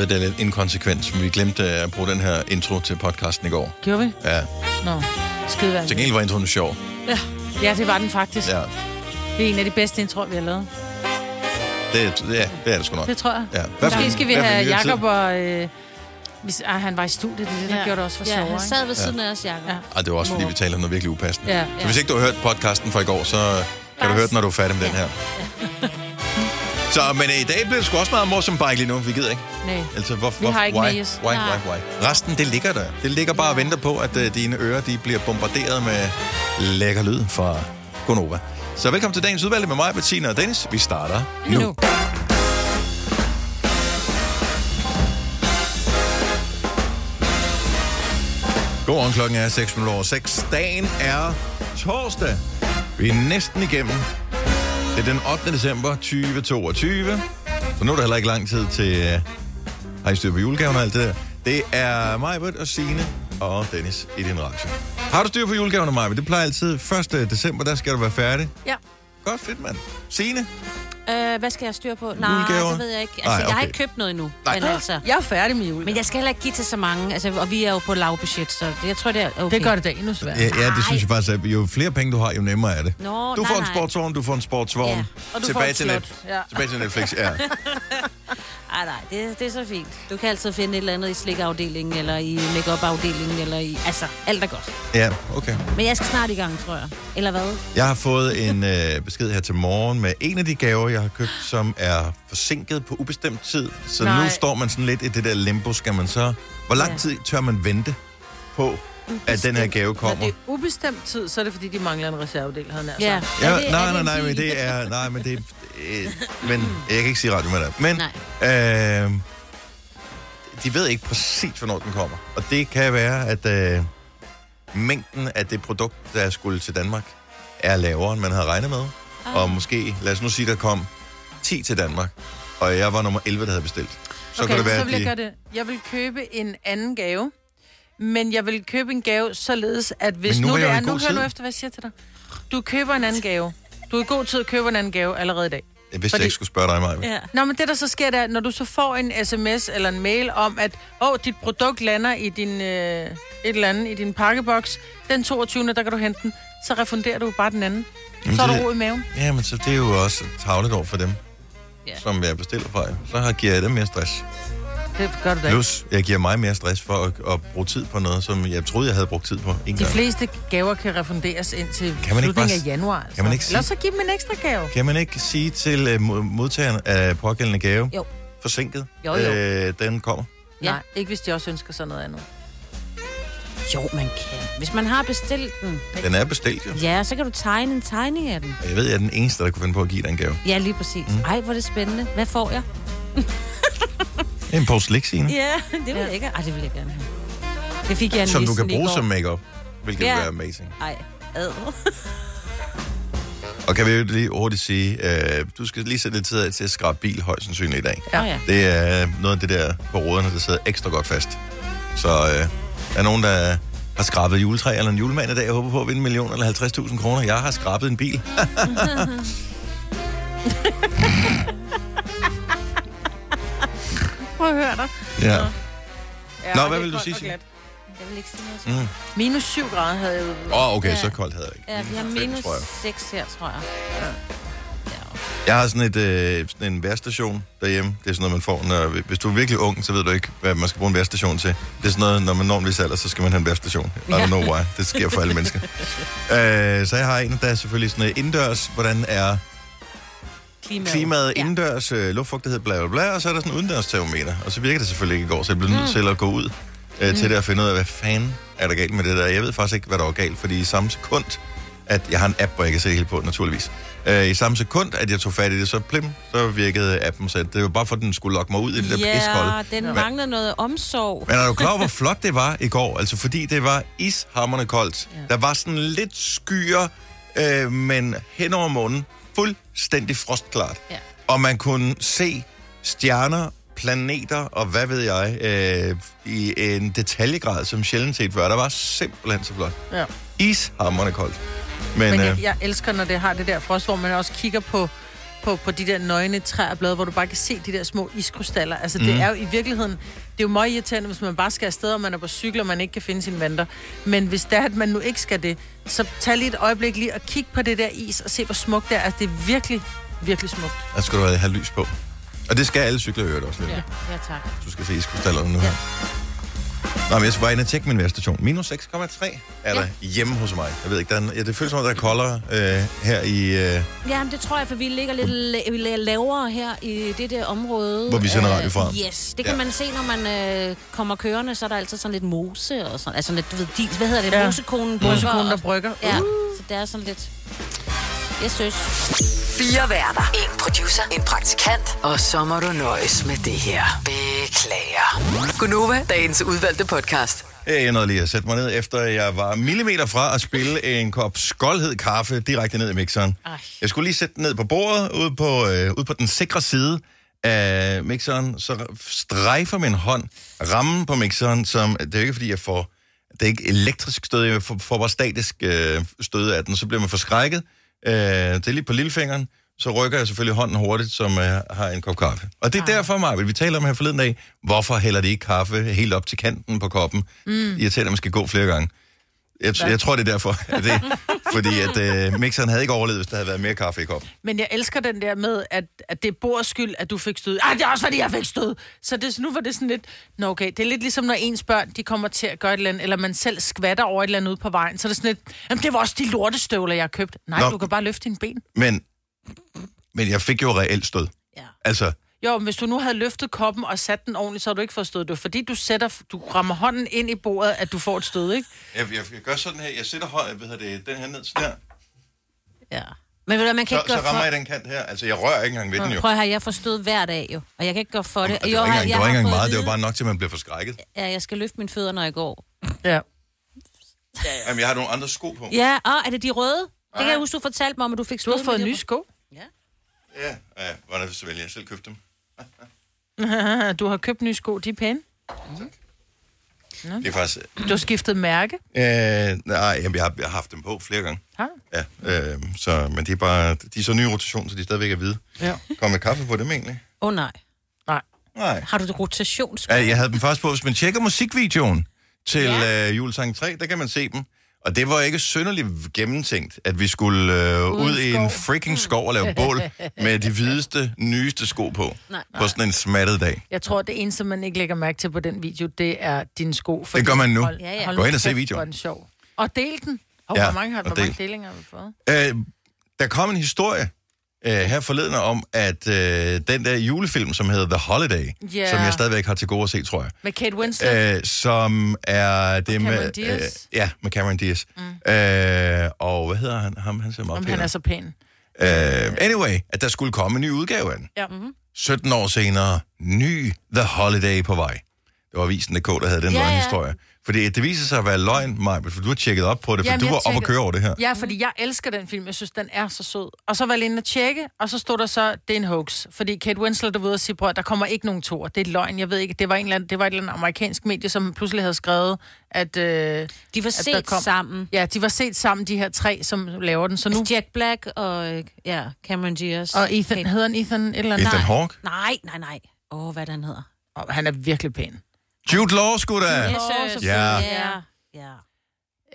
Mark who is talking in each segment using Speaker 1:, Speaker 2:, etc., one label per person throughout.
Speaker 1: jeg ved, det er lidt inkonsekvent, men vi glemte at bruge den her intro til podcasten i går.
Speaker 2: Gjorde vi?
Speaker 1: Ja,
Speaker 2: Nå, skide værd.
Speaker 1: til gengæld var introen sjov.
Speaker 2: Ja. ja, det var den faktisk. Ja.
Speaker 1: Ja,
Speaker 2: Det er en af de bedste introer, vi har lavet.
Speaker 1: det, er- ja, det er det sgu nok.
Speaker 2: Det tror jeg.
Speaker 1: Ja. Hvad for-
Speaker 2: Måske skal vi have? Jakob og... Øh, hvis, ah, han var i studiet, det er det, der ja. gjorde det også for
Speaker 3: ja,
Speaker 2: sjovere.
Speaker 3: han sad ved siden af os, Jacob.
Speaker 2: Ja.
Speaker 3: Ja.
Speaker 1: Ej, det var også, fordi vi taler om noget virkelig upassende.
Speaker 2: Ja.
Speaker 1: Så hvis ikke du har hørt podcasten fra i går, så kan du høre den, når du er færdig med den her. Så, men i dag bliver det sgu også meget morsomt bare ikke lige nu. Vi gider ikke.
Speaker 2: Nej.
Speaker 1: Altså, hvor,
Speaker 2: Vi har ikke
Speaker 1: why,
Speaker 2: Majas.
Speaker 1: why, why, why? Resten, det ligger der. Det ligger bare og venter på, at uh, dine ører de bliver bombarderet med lækker lyd fra Gonova. Så velkommen til dagens udvalgte med mig, Bettina og Dennis. Vi starter nu.
Speaker 2: Nu.
Speaker 1: Godmorgen, klokken er 6 minutter over 6. Dagen er torsdag. Vi er næsten igennem. Det er den 8. december 2022. Så nu er der heller ikke lang tid til... Uh, har I styr på julegaven og alt det der? Det er mig, og Signe og Dennis i din radio. Har du styr på julegaverne, Maja? Det plejer altid 1. december, der skal du være færdig.
Speaker 3: ja.
Speaker 1: Godt fedt, mand. Signe?
Speaker 3: Øh, hvad skal jeg styre på? Nej,
Speaker 1: Julegaver?
Speaker 3: det ved jeg ikke. Altså,
Speaker 1: Nej,
Speaker 3: jeg har
Speaker 1: okay.
Speaker 3: ikke købt noget endnu.
Speaker 1: Nej.
Speaker 3: Men, altså,
Speaker 2: Jeg er færdig med jul.
Speaker 3: men jeg skal heller ikke give til så mange. Altså, og vi er jo på lavbudget, så det, jeg tror, det er okay.
Speaker 2: Det gør det da endnu sværere.
Speaker 1: Ja, ja, det synes jeg faktisk, at jo flere penge du har, jo nemmere er det.
Speaker 3: Nå,
Speaker 1: Du
Speaker 3: nej,
Speaker 1: får en sportsvogn, du får en sportsvogn.
Speaker 3: Ja.
Speaker 2: Og du
Speaker 1: tilbage,
Speaker 2: får et
Speaker 1: til net,
Speaker 2: Ja.
Speaker 1: tilbage til Netflix, ja.
Speaker 3: Ej, nej, det, det er så fint. Du kan altid finde et eller andet i slikafdelingen, eller i make-up-afdelingen, eller i... Altså, alt er godt.
Speaker 1: Ja, okay.
Speaker 3: Men jeg skal snart i gang, tror jeg. Eller hvad?
Speaker 1: Jeg har fået en øh, besked her til morgen med en af de gaver, jeg har købt, som er forsinket på ubestemt tid. Så Nej. nu
Speaker 2: Nej.
Speaker 1: står man sådan lidt i det der limbo. Skal man så... Hvor lang
Speaker 3: Ja.
Speaker 1: tid tør man vente på, at den her gave
Speaker 2: Når
Speaker 1: kommer?
Speaker 2: det er ubestemt tid, så er det fordi, de mangler en reservedel, havde nær
Speaker 3: Ja.
Speaker 1: Ja,
Speaker 3: det-
Speaker 1: nej, nej, nej, men det er... Nej, men det er... Øh, men jeg kan ikke sige radio med det. Men øh, de ved ikke præcis, hvornår den kommer. Og det kan være, at øh, mængden af det produkt, der skulle til Danmark, er lavere, end man havde regnet med.
Speaker 3: Ah.
Speaker 1: Og måske, lad os nu sige, der kom 10 til Danmark, og jeg var nummer 11, der havde bestilt. Så
Speaker 2: okay,
Speaker 1: kan det være,
Speaker 2: så vil jeg
Speaker 1: de...
Speaker 2: gøre det. Jeg vil købe en anden gave, men jeg vil købe en gave således, at hvis
Speaker 1: Men nu
Speaker 2: nu,
Speaker 1: er
Speaker 2: det
Speaker 1: jeg jo
Speaker 2: er... Nu
Speaker 1: god
Speaker 2: hører du efter, hvad jeg siger til dig. Du køber en anden gave. Du er i god tid at købe en anden gave allerede i dag.
Speaker 1: Jeg vidste,
Speaker 2: Fordi-
Speaker 1: jeg ikke skulle spørge dig, Maja.
Speaker 3: Ja.
Speaker 2: Nå, men det der så sker, det er, når du så får en sms eller en mail om, at åh, dit produkt lander i din, øh, et eller andet i din pakkeboks, den 22. der kan du hente den, så refunderer du bare den anden.
Speaker 1: Jamen,
Speaker 2: så er
Speaker 1: det-
Speaker 2: der ro i maven.
Speaker 1: Ja, men så det er jo også tavlet over for dem,
Speaker 3: Ja.
Speaker 1: som jeg bestiller fra. Så har- giver jeg dem mere stress.
Speaker 2: Det gør du da.
Speaker 1: Plus, jeg giver mig mere stress for at, at bruge tid på noget, som jeg troede, jeg havde brugt tid på. En
Speaker 2: De
Speaker 1: gang.
Speaker 2: fleste gaver kan refunderes indtil
Speaker 1: Kan man ikke
Speaker 2: slutningen
Speaker 1: bare
Speaker 2: af januar. Altså.
Speaker 1: kan man ikke sige-
Speaker 2: Ellers så giv dem en ekstra gave.
Speaker 1: Kan man ikke sige til uh, modtageren af pågældende gave,
Speaker 3: Jo.
Speaker 1: forsinket,
Speaker 3: Jo, jo.
Speaker 1: Øh, den kommer?
Speaker 3: Ja.
Speaker 2: Nej, ikke hvis de også ønsker sådan noget andet.
Speaker 3: Jo, man kan. Hvis man har bestilt den.
Speaker 1: Den er bestilt, jo.
Speaker 3: Ja, så kan du tegne en tegning af den.
Speaker 1: Jeg ved, jeg er den eneste, der kunne finde på at give dig en gave.
Speaker 3: Ja, lige præcis. Mm. Ej, hvor er det spændende. Hvad får jeg?
Speaker 1: En pose slik, Signe,
Speaker 3: Ja, det vil jeg ikke. Ej, det vil jeg gerne have. Det fik jeg en
Speaker 1: som du kan bruge som makeup, hvilket
Speaker 3: Ja.
Speaker 1: vil være amazing.
Speaker 3: Ej, ad.
Speaker 1: Og kan vi jo lige hurtigt sige, øh, du skal lige sætte lidt tid af til at skrabe bil højst sandsynligt i dag.
Speaker 3: Ja. Ja.
Speaker 1: Det er noget af det der på ruderne, der sidder ekstra godt fast. Så øh, der er nogen, der har skrabet et juletræ eller en julemand i dag, og håber på at vinde en million eller 50.000 kroner. Jeg har skrabet en bil.
Speaker 2: Prøv at høre dig.
Speaker 1: Ja.
Speaker 2: Ja,
Speaker 1: Nå,
Speaker 2: og
Speaker 1: hvad vil du sige.
Speaker 3: Jeg vil ikke sige noget.
Speaker 1: Mm.
Speaker 2: Minus 7 grader havde jeg.
Speaker 1: Åh, oh, okay,
Speaker 3: Ja.
Speaker 1: så koldt havde jeg ikke.
Speaker 3: Ja, vi har minus
Speaker 1: tror jeg.
Speaker 3: 6 her, tror jeg. Ja.
Speaker 1: Jeg har sådan, et, øh, sådan en værstation derhjemme. Det er sådan noget, man får, når, hvis du er virkelig ung, så ved du ikke, hvad man skal bruge en værstation til. Det er sådan noget, når man når en vis alder, så skal man have en værstation. I don't know why. Det sker for alle mennesker. Øh, så jeg har en, der er selvfølgelig sådan noget indendørs. Hvordan er
Speaker 3: Klimaet.
Speaker 1: klimaet
Speaker 3: Ja.
Speaker 1: indendørs, øh, luftfugtighed, bla bla bla, og så er der sådan en udendørs termometer. Og så virker det selvfølgelig ikke i går, så jeg blev nødt til at gå ud øh, til det og finde ud af, hvad fanden er der galt med det der. Jeg ved faktisk ikke, hvad der var galt, fordi i samme sekund, at jeg har en app, hvor jeg kan se helt på, naturligvis. Øh, I samme sekund, at jeg tog fat i det, så plim, så virkede appen. Så det var bare for, at den skulle lokke mig ud i det der iskolde.
Speaker 3: Ja, den mangler noget omsorg.
Speaker 1: Men er du klar hvor flot det var i går? Altså, fordi det var ishammerne koldt. Ja. Der var sådan lidt skyer, øh, men hen over månen fuldstændig frostklart.
Speaker 3: Ja.
Speaker 1: Og man kunne se stjerner, planeter og hvad ved jeg, øh, i en detaljegrad, som sjældent set før. Der var simpelthen så flot.
Speaker 2: Ja.
Speaker 1: Ishammerne koldt. Men,
Speaker 2: Men
Speaker 1: øh,
Speaker 2: jeg, jeg elsker, når det har det der frost, hvor man også kigger på på, på de der nøgne træerblade, hvor du bare kan se de der små iskrystaller. Altså, det
Speaker 1: Mhm.
Speaker 2: er jo i virkeligheden, det er jo meget irriterende, hvis man bare skal afsted, og man er på cykel, og man ikke kan finde sine vanter. Men hvis det er, at man nu ikke skal det, så tag lige et øjeblik lige og kig på det der is, og se, hvor smukt det er. Altså, det er virkelig, virkelig smukt.
Speaker 1: Der skal du have lys på. Og det skal alle cykler øvrigt også lidt.
Speaker 3: Ja, ja tak.
Speaker 1: Du skal se iskrystallerne nu her. Nå, men jeg skal bare ind og tjekke min værstation. Minus 6,3 er der hjemme hos mig. Jeg ved ikke, der er, ja, det føles som om, der er koldere øh, her i... Øh,
Speaker 3: Ja, men det tror jeg, for vi ligger lidt la- vi lavere her i det der område.
Speaker 1: Hvor vi sender
Speaker 3: Øh,
Speaker 1: radio fra.
Speaker 3: Yes, det kan
Speaker 1: Ja.
Speaker 3: man se, når man øh, kommer kørende, så er der altid sådan lidt mose og sådan. Altså lidt, du ved, dis, hvad hedder det?
Speaker 2: Ja.
Speaker 3: Ja. Mosekonen. brygger
Speaker 2: Mosekonen, der brygger.
Speaker 3: Ja, så det er sådan lidt... Jeg synes.
Speaker 4: Fire værter. En producer. En praktikant. Og så må du nøjes med det her. Beklager. Gunova, dagens udvalgte podcast.
Speaker 1: jeg nåede lige at sætte mig ned, efter jeg var millimeter fra at spille en kop skoldhed kaffe direkte ned i mixeren.
Speaker 3: Ej.
Speaker 1: Jeg skulle lige sætte den ned på bordet, ude på, øh, ude på den sikre side af mixeren, så strejfer min hånd rammen på mixeren, som, det er jo ikke fordi, jeg får, det er ikke elektrisk stød, jeg får, får bare statisk øh, stød af den, så bliver man forskrækket. Øh, det er lige på lillefingeren, så rykker jeg selvfølgelig hånden hurtigt, som øh, har en kop kaffe. Og det er derfor, mig, vi taler om her forleden dag, hvorfor hælder de ikke kaffe helt op til kanten på koppen? Mm. Irriterer, at man skal gå flere gange. Jeg, jeg tror, det er derfor. At det, fordi at øh, mixeren havde ikke overlevet, hvis der havde været mere kaffe i koppen.
Speaker 2: Men jeg elsker den der med, at, at det er bords skyld, at du fik stød. Ej, det er også, fordi jeg fik stød. Så det, nu var det sådan lidt... Nå, okay. Det er lidt ligesom, når ens børn, de kommer til at gøre et eller andet, eller man selv skvatter over et eller andet ude på vejen. Så er det sådan lidt... Jamen, det var også de lortestøvler, jeg har købt. Nej.
Speaker 1: Nå.
Speaker 2: du kan bare løfte dine ben.
Speaker 1: Men, men jeg fik jo reelt stød.
Speaker 3: Ja.
Speaker 1: Altså,
Speaker 2: Jo, men hvis du nu havde løftet koppen og sat den ordentligt, så har du ikke fået stød. Det er fordi, du, sætter, du rammer hånden ind i bordet, at du får et stød, ikke?
Speaker 1: jeg, jeg, jeg gør sådan her. Jeg sætter høj, ved det, den her ned sådan her.
Speaker 3: ja. Men ved du, man kan
Speaker 1: Så,
Speaker 3: ikke
Speaker 1: så
Speaker 3: gøre
Speaker 1: rammer
Speaker 3: for...
Speaker 1: jeg den kant her. Altså, jeg rører ikke engang ved den jo.
Speaker 3: Prøv at høre, jeg får stød hver dag jo, og jeg kan ikke gøre for det.
Speaker 1: Det var
Speaker 3: Jo,
Speaker 1: ikke engang, det var
Speaker 3: har
Speaker 1: ikke engang
Speaker 3: fået
Speaker 1: meget. Det var bare nok til, at man bliver forskrækket.
Speaker 3: Ja, jeg skal løfte mine fødder, når jeg går.
Speaker 2: Ja.
Speaker 1: Jamen, jeg har nogle andre sko på.
Speaker 3: Ja, og er det de røde? Det kan jeg huske, du fortalte mig om, at du fik
Speaker 2: Du
Speaker 3: stød
Speaker 2: har fået nye sko.
Speaker 1: Ja, ja hvordan så vælge? Jeg selv købte dem.
Speaker 2: Du har købt nye sko, de er pæne.
Speaker 1: Det er faktisk...
Speaker 2: Du har skiftet mærke.
Speaker 1: Øh, nej, jamen, jeg, har, jeg har haft dem på flere gange.
Speaker 2: Har
Speaker 1: Ja, øh, så, men de er bare... De er så nye rotation, så de stadigvæk er hvide.
Speaker 2: Ja.
Speaker 1: Kom med kaffe på dem egentlig?
Speaker 3: Åh oh, nej.
Speaker 2: Nej.
Speaker 1: Nej.
Speaker 3: Har du det rotationssko?
Speaker 1: Ja, jeg havde dem først på. Hvis man tjekker musikvideoen til ja. øh, julesang 3, der kan man se dem. Og det var ikke synderligt gennemtænkt, at vi skulle øh, ud i en freaking skov og lave bål med de hvideste, nyeste sko på.
Speaker 3: Nej.
Speaker 1: På sådan en smattet dag.
Speaker 2: Jeg tror, det eneste, man ikke lægger mærke til på den video, det er dine sko. fordi-
Speaker 1: gør man nu.
Speaker 2: Hold,
Speaker 3: Ja, ja.
Speaker 2: hold
Speaker 1: Gå ind og se videoen.
Speaker 2: er den sjov. Og del den. Og
Speaker 1: Ja,
Speaker 2: ja, hvor mange, har,
Speaker 1: og
Speaker 2: hvor mange
Speaker 1: del.
Speaker 2: delinger har vi fået?
Speaker 1: Øh, der kom en historie øh, her forleden om, at øh, den der julefilm, som hedder The Holiday,
Speaker 2: Ja.
Speaker 1: som jeg stadigvæk har til gode at se, tror jeg,
Speaker 2: Med Kate Winslet.
Speaker 1: øh, som er det
Speaker 2: Cameron
Speaker 1: med...
Speaker 2: Diaz.
Speaker 1: ja, med Cameron Diaz. Mm. Øh, og hvad hedder han? Ham, han ser meget
Speaker 2: om
Speaker 1: pæn
Speaker 2: han
Speaker 1: ud.
Speaker 2: er så pæn.
Speaker 1: Øh, anyway, at der skulle komme en ny udgave af den.
Speaker 2: Ja.
Speaker 3: Mhm.
Speaker 1: 17 år senere, ny The Holiday på vej. Det var Avisen.dk, der havde den
Speaker 3: Ja, ja.
Speaker 1: løgnhistorie. Fordi det viser sig at være løgn, Maja, for du har tjekket op på det, for
Speaker 2: Jamen,
Speaker 1: du var op og køre over det her.
Speaker 2: Ja, fordi jeg elsker den film. Jeg synes, den er så sød. Og så var jeg inde og tjekke, og så stod der så, det er en hoax. Fordi Kate Winslet er ude og sige, at der kommer ikke nogen tor. Det er løgn. Jeg ved ikke, det var, en eller anden, det var et eller andet amerikansk medie, som pludselig havde skrevet, at... Øh,
Speaker 3: De var
Speaker 2: at der
Speaker 3: set
Speaker 2: kom-
Speaker 3: sammen.
Speaker 2: ja, de var set sammen, de her tre, som laver den. Så nu...
Speaker 3: Jack Black og ja, Cameron Diaz.
Speaker 2: Og Ethan, hedder han Ethan et eller andet?
Speaker 1: Ethan
Speaker 2: Nej.
Speaker 1: Hawke?
Speaker 3: Nej, nej, nej. Åh, oh, hvad den hedder.
Speaker 2: Og han er virkelig pæn.
Speaker 1: Jude Law, sgu da! Ja.
Speaker 3: ja. ja.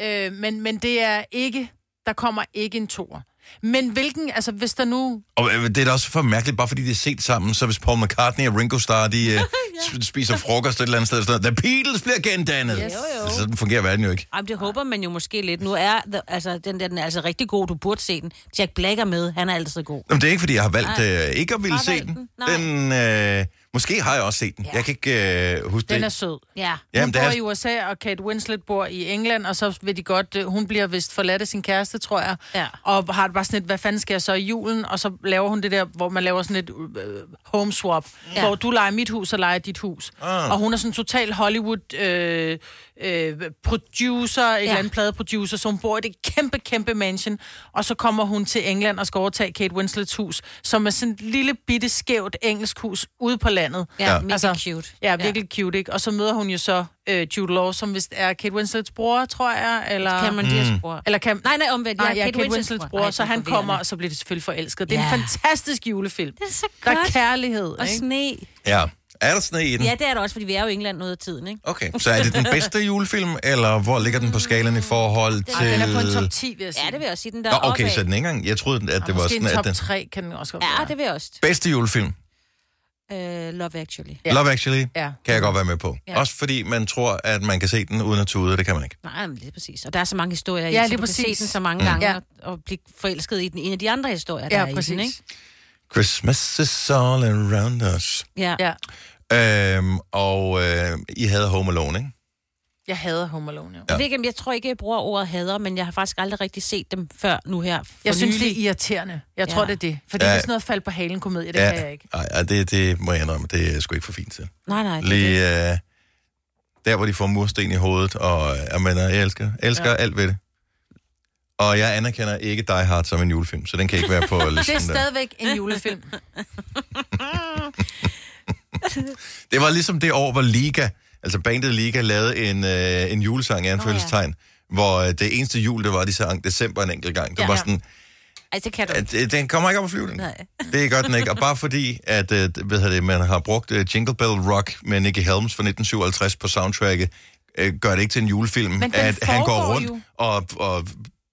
Speaker 2: Øh, men, men det er ikke... Der kommer ikke en tor. Men hvilken... Altså, hvis der nu...
Speaker 1: Og øh, det er da også for mærkeligt, bare fordi de er set sammen, så hvis Paul McCartney og Ringo Starr, de øh, sp- spiser frokost et eller andet sted, så The Beatles bliver gendannet.
Speaker 2: Yes.
Speaker 3: Jo, jo.
Speaker 1: Sådan fungerer verden jo ikke.
Speaker 3: Ej, men det håber man jo måske lidt. Nu er the, altså, den der den er altså rigtig god. Du burde se den. Jack Black er med. Han er altid god.
Speaker 1: Jamen, det er ikke, fordi jeg har valgt
Speaker 3: Nej.
Speaker 1: øh, ikke at ville
Speaker 3: Har
Speaker 1: se den.
Speaker 3: den?
Speaker 1: den øh, måske har jeg også set den.
Speaker 3: Ja.
Speaker 1: Jeg kan ikke øh, huske
Speaker 2: Den
Speaker 1: det.
Speaker 2: er sød.
Speaker 3: Ja.
Speaker 2: Jamen, hun bor
Speaker 1: er-
Speaker 2: i USA, og Kate Winslet bor i England, og så vil de godt... øh, Hun bliver vist forladt af sin kæreste, tror jeg.
Speaker 3: Ja.
Speaker 2: Og har det bare sådan et, hvad fanden skal jeg så i julen? Og så laver hun det der, hvor man laver sådan et øh, home swap,
Speaker 3: Ja.
Speaker 2: hvor du leger mit hus, og leger dit hus.
Speaker 1: Ah.
Speaker 2: Og hun er sådan en total Hollywood øh, øh, producer, et ja. eller andet pladeproducer, så hun bor i det kæmpe, kæmpe mansion. Og så kommer hun til England og skal overtage Kate Winslets hus, som er sådan et lille bitte skævt engelsk hus ude på landet. Landet.
Speaker 3: Ja,
Speaker 1: Ja.
Speaker 3: mega
Speaker 2: Altså,
Speaker 3: cute.
Speaker 2: Ja, virkelig ja. cute, ikke? Og så møder hun jo så øh, Jude Law, som vist er Kate Winslets bror, tror jeg, eller...
Speaker 3: Cameron Diaz bror.
Speaker 2: Eller Cam...
Speaker 3: Nej, nej, omvendt.
Speaker 2: Nej,
Speaker 3: Ja,
Speaker 2: ja,
Speaker 3: Kate
Speaker 2: Kate,
Speaker 3: Winslets bror.
Speaker 2: så
Speaker 3: det
Speaker 2: han kommer, og så bliver de selvfølgelig forelsket. Det er
Speaker 3: Ja.
Speaker 2: en fantastisk julefilm.
Speaker 3: Det er så
Speaker 2: Der
Speaker 3: godt.
Speaker 2: er kærlighed,
Speaker 3: Og
Speaker 2: ikke?
Speaker 3: sne.
Speaker 1: Ja. Er der sne i den?
Speaker 3: Ja, det er det også, fordi vi er jo i England noget af tiden, ikke?
Speaker 1: Okay, så er det den bedste julefilm, eller hvor ligger den på skalaen i forhold til...
Speaker 2: Ej, den er på en top 10, vil jeg sige.
Speaker 3: Ja, det vil jeg også sige. Den der
Speaker 1: Nå, okay,
Speaker 3: opad.
Speaker 1: så den ikke engang... Jeg troede, at det var
Speaker 2: Måske
Speaker 1: sådan, at
Speaker 2: top
Speaker 1: den
Speaker 2: 3 kan den også godt
Speaker 3: Ja,
Speaker 2: være.
Speaker 3: det vil jeg også.
Speaker 1: bedste julefilm,
Speaker 3: Uh, Love Actually.
Speaker 2: Ja.
Speaker 1: Love Actually,
Speaker 2: Ja.
Speaker 1: kan jeg godt være med på.
Speaker 3: Ja.
Speaker 1: Også fordi man tror, at man kan se den uden at tude, det kan man ikke.
Speaker 3: Nej, men lige præcis. Og der er så mange historier i,
Speaker 2: Ja,
Speaker 3: så
Speaker 2: lige
Speaker 3: du kan
Speaker 2: præcis.
Speaker 3: se den så mange gange
Speaker 2: Ja.
Speaker 3: og, og blive forelsket i den en af de andre historier, der
Speaker 2: Ja,
Speaker 3: er i
Speaker 2: præcis.
Speaker 3: den, ikke?
Speaker 1: Christmas is all around us.
Speaker 3: Ja.
Speaker 2: Ja.
Speaker 1: Øhm, og øh, I havde Home Alone, ikke?
Speaker 2: Jeg hader Home Alone, jo.
Speaker 1: Ja.
Speaker 3: Jeg, ved ikke, om- jeg tror ikke, jeg bruger ordet hader, men jeg har faktisk aldrig rigtig set dem før nu her. For
Speaker 2: Jeg synes, det er irriterende. Jeg
Speaker 3: Ja.
Speaker 2: tror, det er det. Fordi
Speaker 1: Ja.
Speaker 2: det er sådan noget fald på halen komedie, det kan jeg ikke.
Speaker 1: Ej, ej, det, det må jeg indrømme, det er jeg sgu ikke for fint til.
Speaker 3: Nej, nej. det det.
Speaker 1: Lige øh, der, hvor de får mursten i hovedet, og jeg, mener, jeg elsker, elsker ja.
Speaker 2: Ja.
Speaker 1: alt ved det. Og jeg anerkender ikke Die Hard som en julefilm, så den kan ikke være på listen
Speaker 2: Det er
Speaker 1: der.
Speaker 2: stadigvæk en julefilm.
Speaker 1: Det var ligesom det år, hvor Liga, altså bandet Liga, lavede en, øh, en julesang i anfølgelsestegn, oh, ja. hvor øh, det eneste jul, det var, de sang december en enkelt gang. Det
Speaker 3: Ja.
Speaker 1: var sådan,
Speaker 3: Ej, det kan du
Speaker 1: at, øh, den kommer ikke op at flyve, den.
Speaker 3: Nej.
Speaker 1: Det gør den ikke. Og bare fordi, at øh, hvad det, man har brugt øh, Jingle Bell Rock med Nicky Helms fra 1957 på soundtracket, øh, gør det ikke til en julefilm, at han går rundt
Speaker 2: jo.
Speaker 1: og, og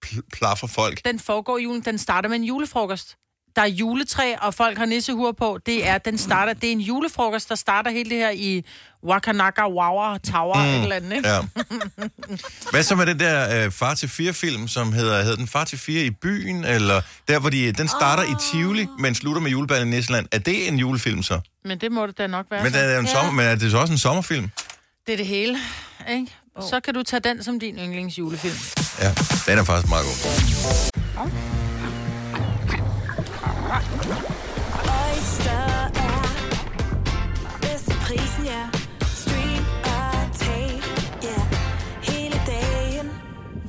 Speaker 1: pl- plaffer folk.
Speaker 2: Den foregår julen. Den starter med en julefrokost. Der er juletræ, og folk har nissehuer på. Det er, den starter, det er en julefrokost, der starter helt det her i Wakanaka Wawa Tower, mm. et eller andet, ikke?
Speaker 1: Ja. Hvad så med den der øh, Far til 4-film, som hedder, hedder den Far til 4 i byen, eller der, hvor de, den starter oh. i Tivoli, men slutter med juleballen i Næsland. Er det en julefilm så?
Speaker 2: Men det må det da nok være.
Speaker 1: Men, det er, en
Speaker 3: Ja.
Speaker 1: sommer, men er det så også en sommerfilm?
Speaker 2: Det er det hele, ikke? Så kan du tage den som din yndlingsjulefilm.
Speaker 1: Ja, den er faktisk meget god.
Speaker 5: Oyster er bedst til prisen, ja. Stream og tag, ja. Hele dagen.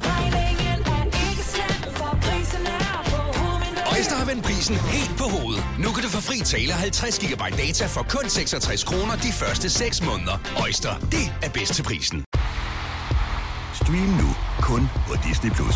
Speaker 5: Regningen er ikke slem, for prisen er på hovedet.
Speaker 6: Øjster har vendt prisen helt på hovedet. Nu kan du få fri tale 50 GB data for kun 66 kroner de første 6 måneder. Øjster, det er bedst til prisen.
Speaker 7: Stream nu kun på Disney+. Plus.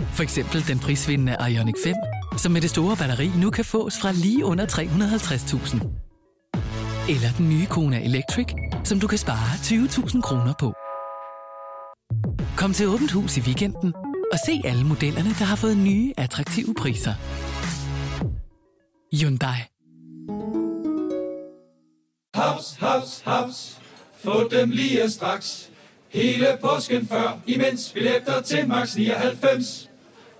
Speaker 8: For eksempel den prisvindende Ioniq 5, som med det store batteri nu kan fås fra lige under 350.000. Eller den nye Kona Electric, som du kan spare 20.000 kroner på. Kom til Åbent Hus i weekenden og se alle modellerne, der har fået nye, attraktive priser. Hyundai.
Speaker 9: Haps, haps, haps. Få dem lige straks. Hele påsken før, imens billetter til max 99.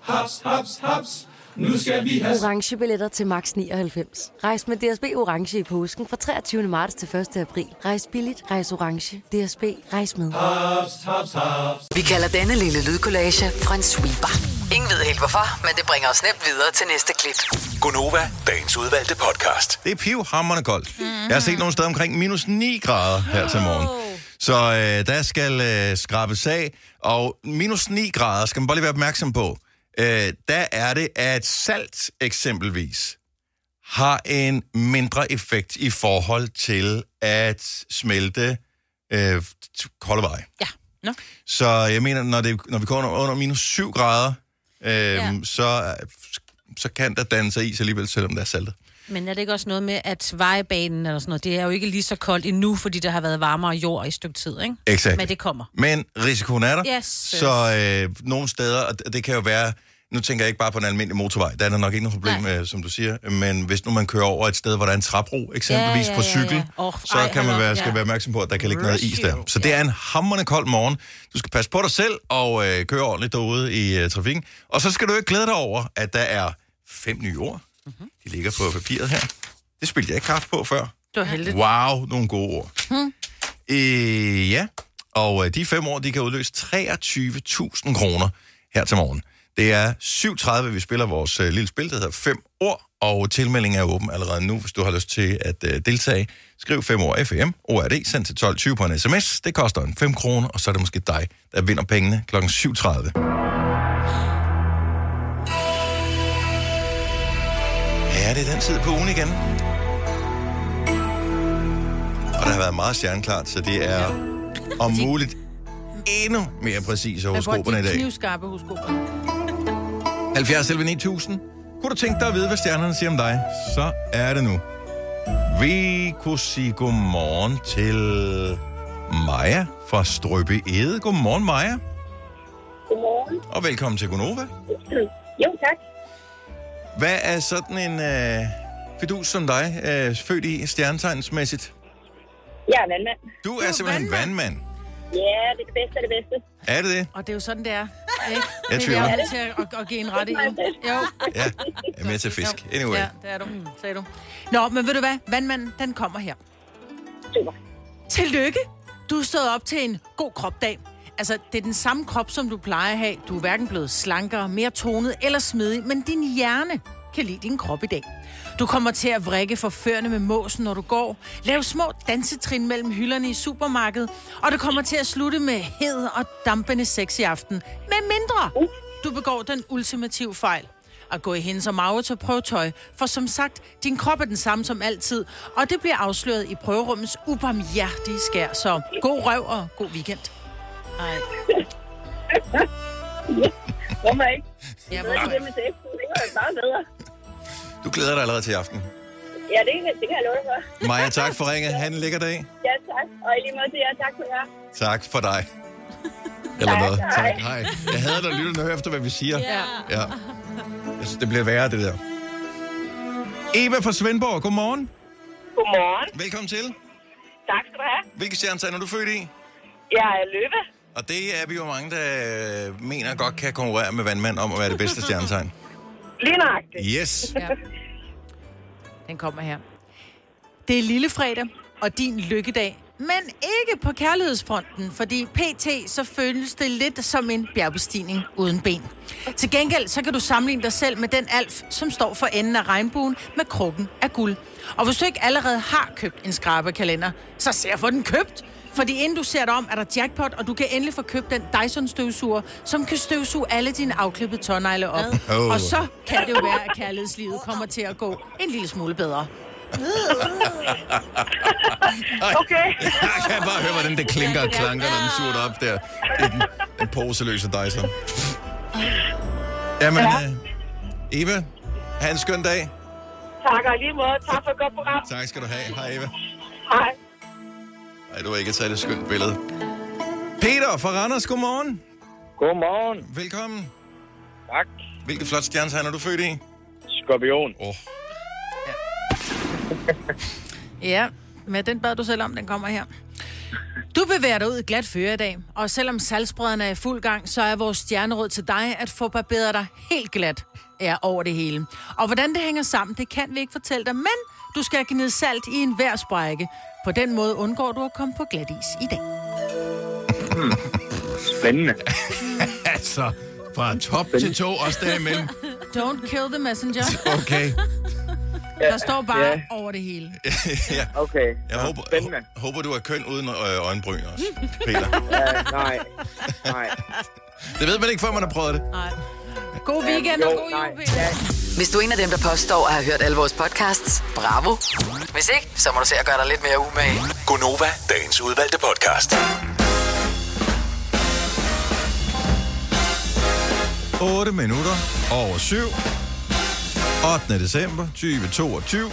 Speaker 9: Haps, haps, haps. Nu skal vi have...
Speaker 10: orange billetter til max 99. Rejs med DSB orange i påsken fra 23. marts til 1. april. Rejs billigt, rejs orange. DSB rejs med.
Speaker 9: Haps, haps, haps.
Speaker 4: Vi kalder denne lille lydkollage en sweeper. Ingen ved helt hvorfor, men det bringer os nemt videre til næste klip.
Speaker 6: Gonova, dagens udvalgte podcast.
Speaker 1: Det er pivhammerende koldt. Mm-hmm. Jeg har set nogle steder omkring minus 9 grader her til morgen. Så øh, der skal øh, skrabes af, og minus 9 grader skal man bare lige være opmærksom på. Øh, der er det, at salt eksempelvis har en mindre effekt i forhold til at smelte øh, kolde veje.
Speaker 3: Ja.
Speaker 2: Nå.
Speaker 1: Så jeg mener, når, det, når vi kommer under minus 7 grader, øh, ja. så, så kan der danne sig is alligevel, selvom der er saltet.
Speaker 3: Men er det ikke også noget med, at vejebanen eller sådan noget, det er jo ikke lige så koldt endnu, fordi der har været varmere jord i et stykke tid, ikke?
Speaker 1: Exakt.
Speaker 3: Men det kommer.
Speaker 1: Men risikoen er der.
Speaker 3: Yes.
Speaker 1: Så øh, nogle steder, og det kan jo være, nu tænker jeg ikke bare på en almindelig motorvej, der er der nok ikke noget problem med, som du siger, men hvis nu man kører over et sted, hvor der er en trapro, eksempelvis
Speaker 3: Ja, ja,
Speaker 1: på
Speaker 3: ja,
Speaker 1: cykel,
Speaker 3: ja. Åh,
Speaker 1: så
Speaker 3: ej,
Speaker 1: kan man være, skal
Speaker 3: ja.
Speaker 1: være opmærksom på, at der kan ligge noget is der. Så det er en hammerende kold morgen. Du skal passe på dig selv og øh, køre ordentligt derude i øh, trafikken. Og så skal du ikke glæde dig over, at der er fem nye ord De ligger på papiret her. Det spildte jeg ikke kaffe på før.
Speaker 2: Det var heldigt.
Speaker 1: Wow, nogle gode ord.
Speaker 2: Hmm.
Speaker 1: Øh, ja, og øh, de fem år, de kan udløse 23.000 kroner her til morgen. Det er 7.30, vi spiller vores øh, lille spil, der hedder 5 ord, og tilmeldingen er åben allerede nu, hvis du har lyst til at øh, deltage. Skriv 5 ord FM, ORD, send til 12.20 på en sms. Det koster en 5 kroner, og så er det måske dig, der vinder pengene kl. 7.30. det er den tid på ugen igen. Og der har været meget stjerneklart, så det er om muligt endnu mere præcise horoskoperne i dag.
Speaker 2: knivskarpe horoskoper.
Speaker 1: 70 11 9000. Kunne du tænke dig at vide, hvad stjernerne siger om dig? Så er det nu. Vi kunne sige godmorgen til Maja fra Strøbe Ede. Godmorgen, Maja.
Speaker 11: Godmorgen.
Speaker 1: Og velkommen til Gonova.
Speaker 11: Jo, tak.
Speaker 1: Hvad er sådan en øh, fidus som dig, øh, født i stjernetegnsmæssigt?
Speaker 11: Jeg er vandmand.
Speaker 1: Du er simpelthen vandmand.
Speaker 11: Ja, det er det bedste af det bedste.
Speaker 1: Er det det?
Speaker 2: Og det er jo sådan, det er. Ikke?
Speaker 1: Jeg
Speaker 2: Det
Speaker 1: tvivler.
Speaker 2: er jeg til at, at, at give en ret i. Jo.
Speaker 1: Ja, jeg er med til fisk. Anyway.
Speaker 2: Ja, det er du, sagde du. Nå, men ved du hvad? Vandmanden, den kommer her.
Speaker 11: Super.
Speaker 2: Tillykke. Du er stået op til en god kropdag. Altså, det er den samme krop, som du plejer at have. Du er hverken blevet slankere, mere tonet eller smidig, men din hjerne kan lide din krop i dag. Du kommer til at vrikke forførende med måsen, når du går. Lav små dansetrin mellem hylderne i supermarkedet. Og du kommer til at slutte med hed og dampende sex i aften. Med mindre du begår den ultimative fejl. At gå i hendes og mave til prøvetøj. For som sagt, din krop er den samme som altid. Og det bliver afsløret i prøverummets ubarmhjertige skær. Så god røv og god weekend. Ej.
Speaker 11: Hvorfor ikke?
Speaker 2: Ja,
Speaker 11: hvorfor ikke? Det jo meget bedre.
Speaker 1: Du glæder dig allerede til i aften.
Speaker 11: Ja, det, kan- det kan jeg love dig for.
Speaker 1: Maja, tak for ringet. Ha' en lækker dag.
Speaker 11: Ja, tak. Og i lige måde til jer, tak for jer.
Speaker 1: Tak for dig. Eller
Speaker 11: Tak,
Speaker 1: noget.
Speaker 11: hej.
Speaker 1: Tak. Hej. Jeg hader, når lytterne hører efter, hvad vi siger.
Speaker 11: Ja.
Speaker 1: ja. Jeg synes, det bliver værre, det der. Eva fra Svendborg, godmorgen.
Speaker 11: Godmorgen.
Speaker 1: Velkommen til.
Speaker 11: Tak skal du have.
Speaker 1: Hvilke stjernetegn er du født i?
Speaker 11: Jeg er løbe.
Speaker 1: Og det er vi jo mange, der øh, mener godt kan konkurrere med vandmand om at være det bedste stjernetegn.
Speaker 11: Lige nøjagtigt.
Speaker 1: Yes.
Speaker 2: Ja. Den kommer her. Det er lille fredag og din lykkedag. Men ikke på kærlighedsfronten, fordi pt. så føles det lidt som en bjergbestigning uden ben. Til gengæld så kan du sammenligne dig selv med den alf, som står for enden af regnbuen med krukken af guld. Og hvis du ikke allerede har købt en skrabekalender, så se at få den købt. Fordi inden du ser dig om, er der jackpot, og du kan endelig få købt den Dyson-støvsuger, som kan støvsuge alle dine afklippede tårnegle op.
Speaker 1: Oh.
Speaker 2: Og så kan det jo være, at kærlighedslivet kommer til at gå en lille smule bedre.
Speaker 11: Okay.
Speaker 1: Jeg kan bare høre, hvordan det klinker og klanker, når den suger op der. i Den, den poseløse Dyson. Jamen,
Speaker 11: Ja.
Speaker 1: øh, Eva, have en skøn dag.
Speaker 11: Tak og lige måde. Tak for et godt program.
Speaker 1: Tak skal du have. Hej, Eva.
Speaker 11: Hej.
Speaker 1: Ej, du har ikke et særligt skønt billede. Peter fra Randers, godmorgen.
Speaker 12: Godmorgen.
Speaker 1: Velkommen.
Speaker 12: Tak.
Speaker 1: Hvilket flot stjernetegn er du født i?
Speaker 12: Skorpion.
Speaker 1: Åh, oh,
Speaker 2: Ja, men den bad du selv om, den kommer her. Du bevæger dig ud i glat føre i dag, og selvom salgsbrødrene er i fuld gang, så er vores stjerneråd til dig at få barberet dig helt glat er over det hele. Og hvordan det hænger sammen, det kan vi ikke fortælle dig, men du skal gnide salt i en hver sprække. På den måde undgår du at komme på glat is i dag.
Speaker 12: Spændende.
Speaker 1: altså, fra top til to, også derimellem.
Speaker 2: Don't kill the messenger.
Speaker 1: Okay.
Speaker 2: Der står bare
Speaker 12: Ja.
Speaker 2: over det hele.
Speaker 1: ja.
Speaker 12: Okay.
Speaker 1: Jeg håber,
Speaker 12: Spændende.
Speaker 1: hå- håber, du er køn uden øh, øjenbryn også, Peter.
Speaker 12: Ja, nej. Nej.
Speaker 1: Det ved man ikke, før man har prøvet det.
Speaker 2: Nej. God weekend og god jul, Peter.
Speaker 4: Hvis du er en af dem, der påstår at have hørt alle vores podcasts, bravo. Hvis ikke, så må du se at gøre dig lidt mere umage.
Speaker 6: Gonova, dagens udvalgte podcast.
Speaker 1: 8 minutter over 7. 8. december 2022.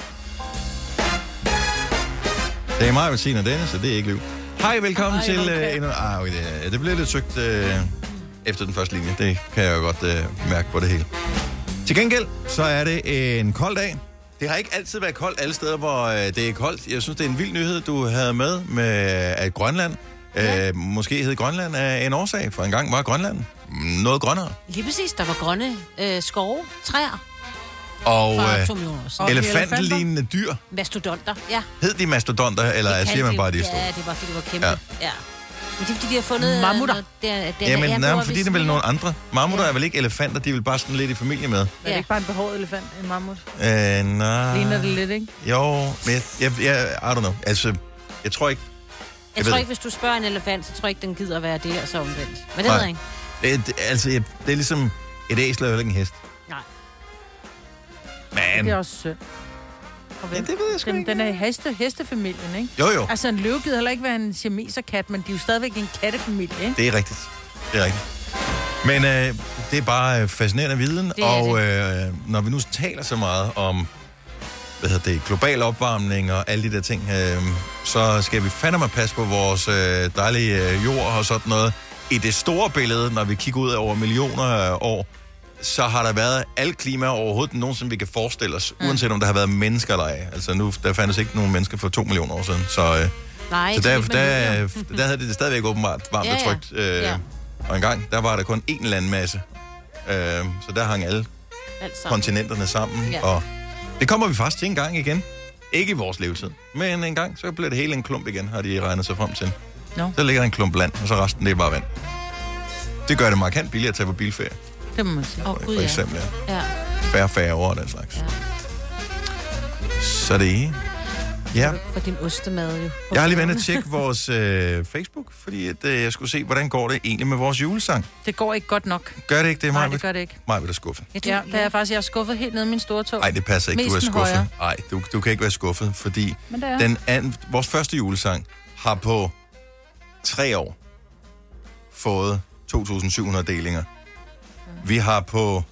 Speaker 1: Det er mig, Bettina Dennis, så det er ikke liv. Hej, velkommen
Speaker 2: Ej,
Speaker 1: til...
Speaker 2: okay.
Speaker 1: Uh, en, ah, okay, det, det bliver lidt søgt uh, efter den første linje. Det kan jeg jo godt uh, mærke på det hele. Til gengæld, så er det en kold dag. Det har ikke altid været koldt alle steder, hvor uh, det er koldt. Jeg synes, det er en vild nyhed, du havde med, med at Grønland ja. uh, måske hed Grønland af en årsag, for engang var Grønland noget grønnere.
Speaker 3: Lige præcis, der var grønne øh, skove, træer.
Speaker 1: Og øh, elefantlignende dyr,
Speaker 3: Mastodonter, ja.
Speaker 1: hed de mastodonter, eller
Speaker 3: Det
Speaker 1: siger man bare, de er store?
Speaker 3: Ja, det var fordi, de var kæmpe.
Speaker 1: Ja.
Speaker 3: Ja. Ja. Men det er fordi, de har fundet... øh,
Speaker 2: Mammutter.
Speaker 3: noget- Det er, det er,
Speaker 1: Jamen,
Speaker 3: ja,
Speaker 1: nej, fordi det er vel nogle andre. Mammutter er vel ikke elefanter, de er vel bare sådan lidt i familie med.
Speaker 2: Er det ikke bare en behåret elefant, en mammut?
Speaker 1: Øh, nej.
Speaker 2: Ligner det lidt, ikke?
Speaker 1: Jo, men jeg, jeg, jeg, I don't know. Altså, jeg tror ikke...
Speaker 3: Jeg
Speaker 1: ved
Speaker 3: tror
Speaker 1: det.
Speaker 3: ikke, hvis du spørger en elefant, så tror jeg ikke, den gider at være det, og så omvendt. Men det ved jeg ikke.
Speaker 1: Det, det, altså, jeg, det er ligesom... Et æsel er jo ikke en hest.
Speaker 3: Nej.
Speaker 1: Men...
Speaker 2: Det er også synd.
Speaker 1: Ja, det ved jeg sgu
Speaker 2: den,
Speaker 1: ikke.
Speaker 2: Den er i heste, hestefamilien, ikke?
Speaker 1: Jo, jo.
Speaker 2: Altså, en løve gider heller ikke være en siameserkat, men de er jo stadigvæk en kattefamilie, ikke?
Speaker 1: Det er rigtigt. Det er rigtigt. Men øh, det er bare øh, fascinerende viden,
Speaker 2: Det
Speaker 1: og øh, når vi nu taler så meget om hvad hedder det, global opvarmning og alle de der ting, øh, så skal vi fandme passe på vores øh, dejlige øh, jord og sådan noget. I det store billede, når vi kigger ud over millioner af år, så har der været alt klima overhovedet nogensinde, vi kan forestille os, mm. uanset om der har været mennesker eller ej. Altså nu, der fandtes ikke nogen mennesker for to millioner år siden, så... Øh,
Speaker 3: Nej,
Speaker 1: så der,
Speaker 3: ikke, men
Speaker 1: der,
Speaker 3: det
Speaker 1: der havde det stadigvæk åbenbart varmt
Speaker 3: Ja,
Speaker 1: og trygt. Øh,
Speaker 3: Ja.
Speaker 1: Og engang, der var der kun én landmasse. Øh, så der hang alle
Speaker 3: Alt sammen.
Speaker 1: kontinenterne sammen.
Speaker 3: Ja.
Speaker 1: Og det kommer vi faktisk til en gang igen. Ikke i vores levetid. Men en gang, så bliver det hele en klump igen, har de regnet sig frem til.
Speaker 2: Nå.
Speaker 1: Så ligger der en klump land, og så resten det er bare vand. Det gør det markant billigere at tage på bilferie,
Speaker 2: Det må man sige.
Speaker 3: Oh,
Speaker 1: for
Speaker 3: ja.
Speaker 1: eksempel. Ja.
Speaker 3: ja.
Speaker 1: Færre og den slags. Ja. Så det er... Ja.
Speaker 3: For din ostemad jo.
Speaker 1: Jeg har lige ventet at tjekke vores øh, Facebook, fordi at, øh, jeg skulle se, hvordan går det egentlig med vores julesang.
Speaker 2: Det går ikke godt nok.
Speaker 1: Gør det ikke det,
Speaker 2: Nej,
Speaker 1: Maja?
Speaker 2: det gør det ikke.
Speaker 1: Maja, vil er skuffet.
Speaker 3: Ja, du,
Speaker 2: Ja, der er faktisk, jeg er skuffet helt ned i min store tog.
Speaker 1: Nej, det passer ikke. Du er
Speaker 2: Mest
Speaker 1: skuffet. Nej, du, du kan ikke være skuffet, fordi
Speaker 2: det
Speaker 1: den anden, vores første julesang har på tre år fået 2.700 delinger. Vi har på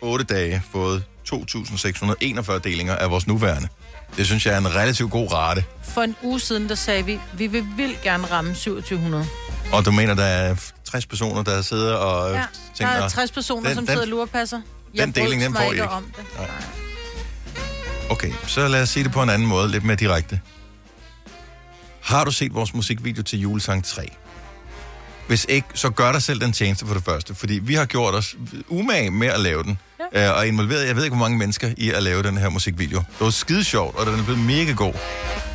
Speaker 1: 8 dage fået 2.641 delinger af vores nuværende. Det synes jeg er en relativt god rate.
Speaker 2: For en uge siden, der sagde vi, vi vil vildt gerne ramme 2700.
Speaker 1: Og du mener, der er 60 personer, der sidder og
Speaker 2: Ja, der
Speaker 1: tænker...
Speaker 2: er 60 personer,
Speaker 1: den-
Speaker 2: som
Speaker 1: den-
Speaker 2: sidder og lurepasser.
Speaker 1: den deling, den får I ikke.
Speaker 2: om det.
Speaker 1: Nej. Okay, så lad os sige det på en anden måde, lidt mere direkte. Har du set vores musikvideo til julesang 3? Hvis ikke, så gør dig selv den tjeneste for det første, fordi vi har gjort os umage med at lave den, ja. øh, og involveret, jeg ved ikke, hvor mange mennesker i at lave den her musikvideo. Det var skide sjovt, og den er blevet mega god.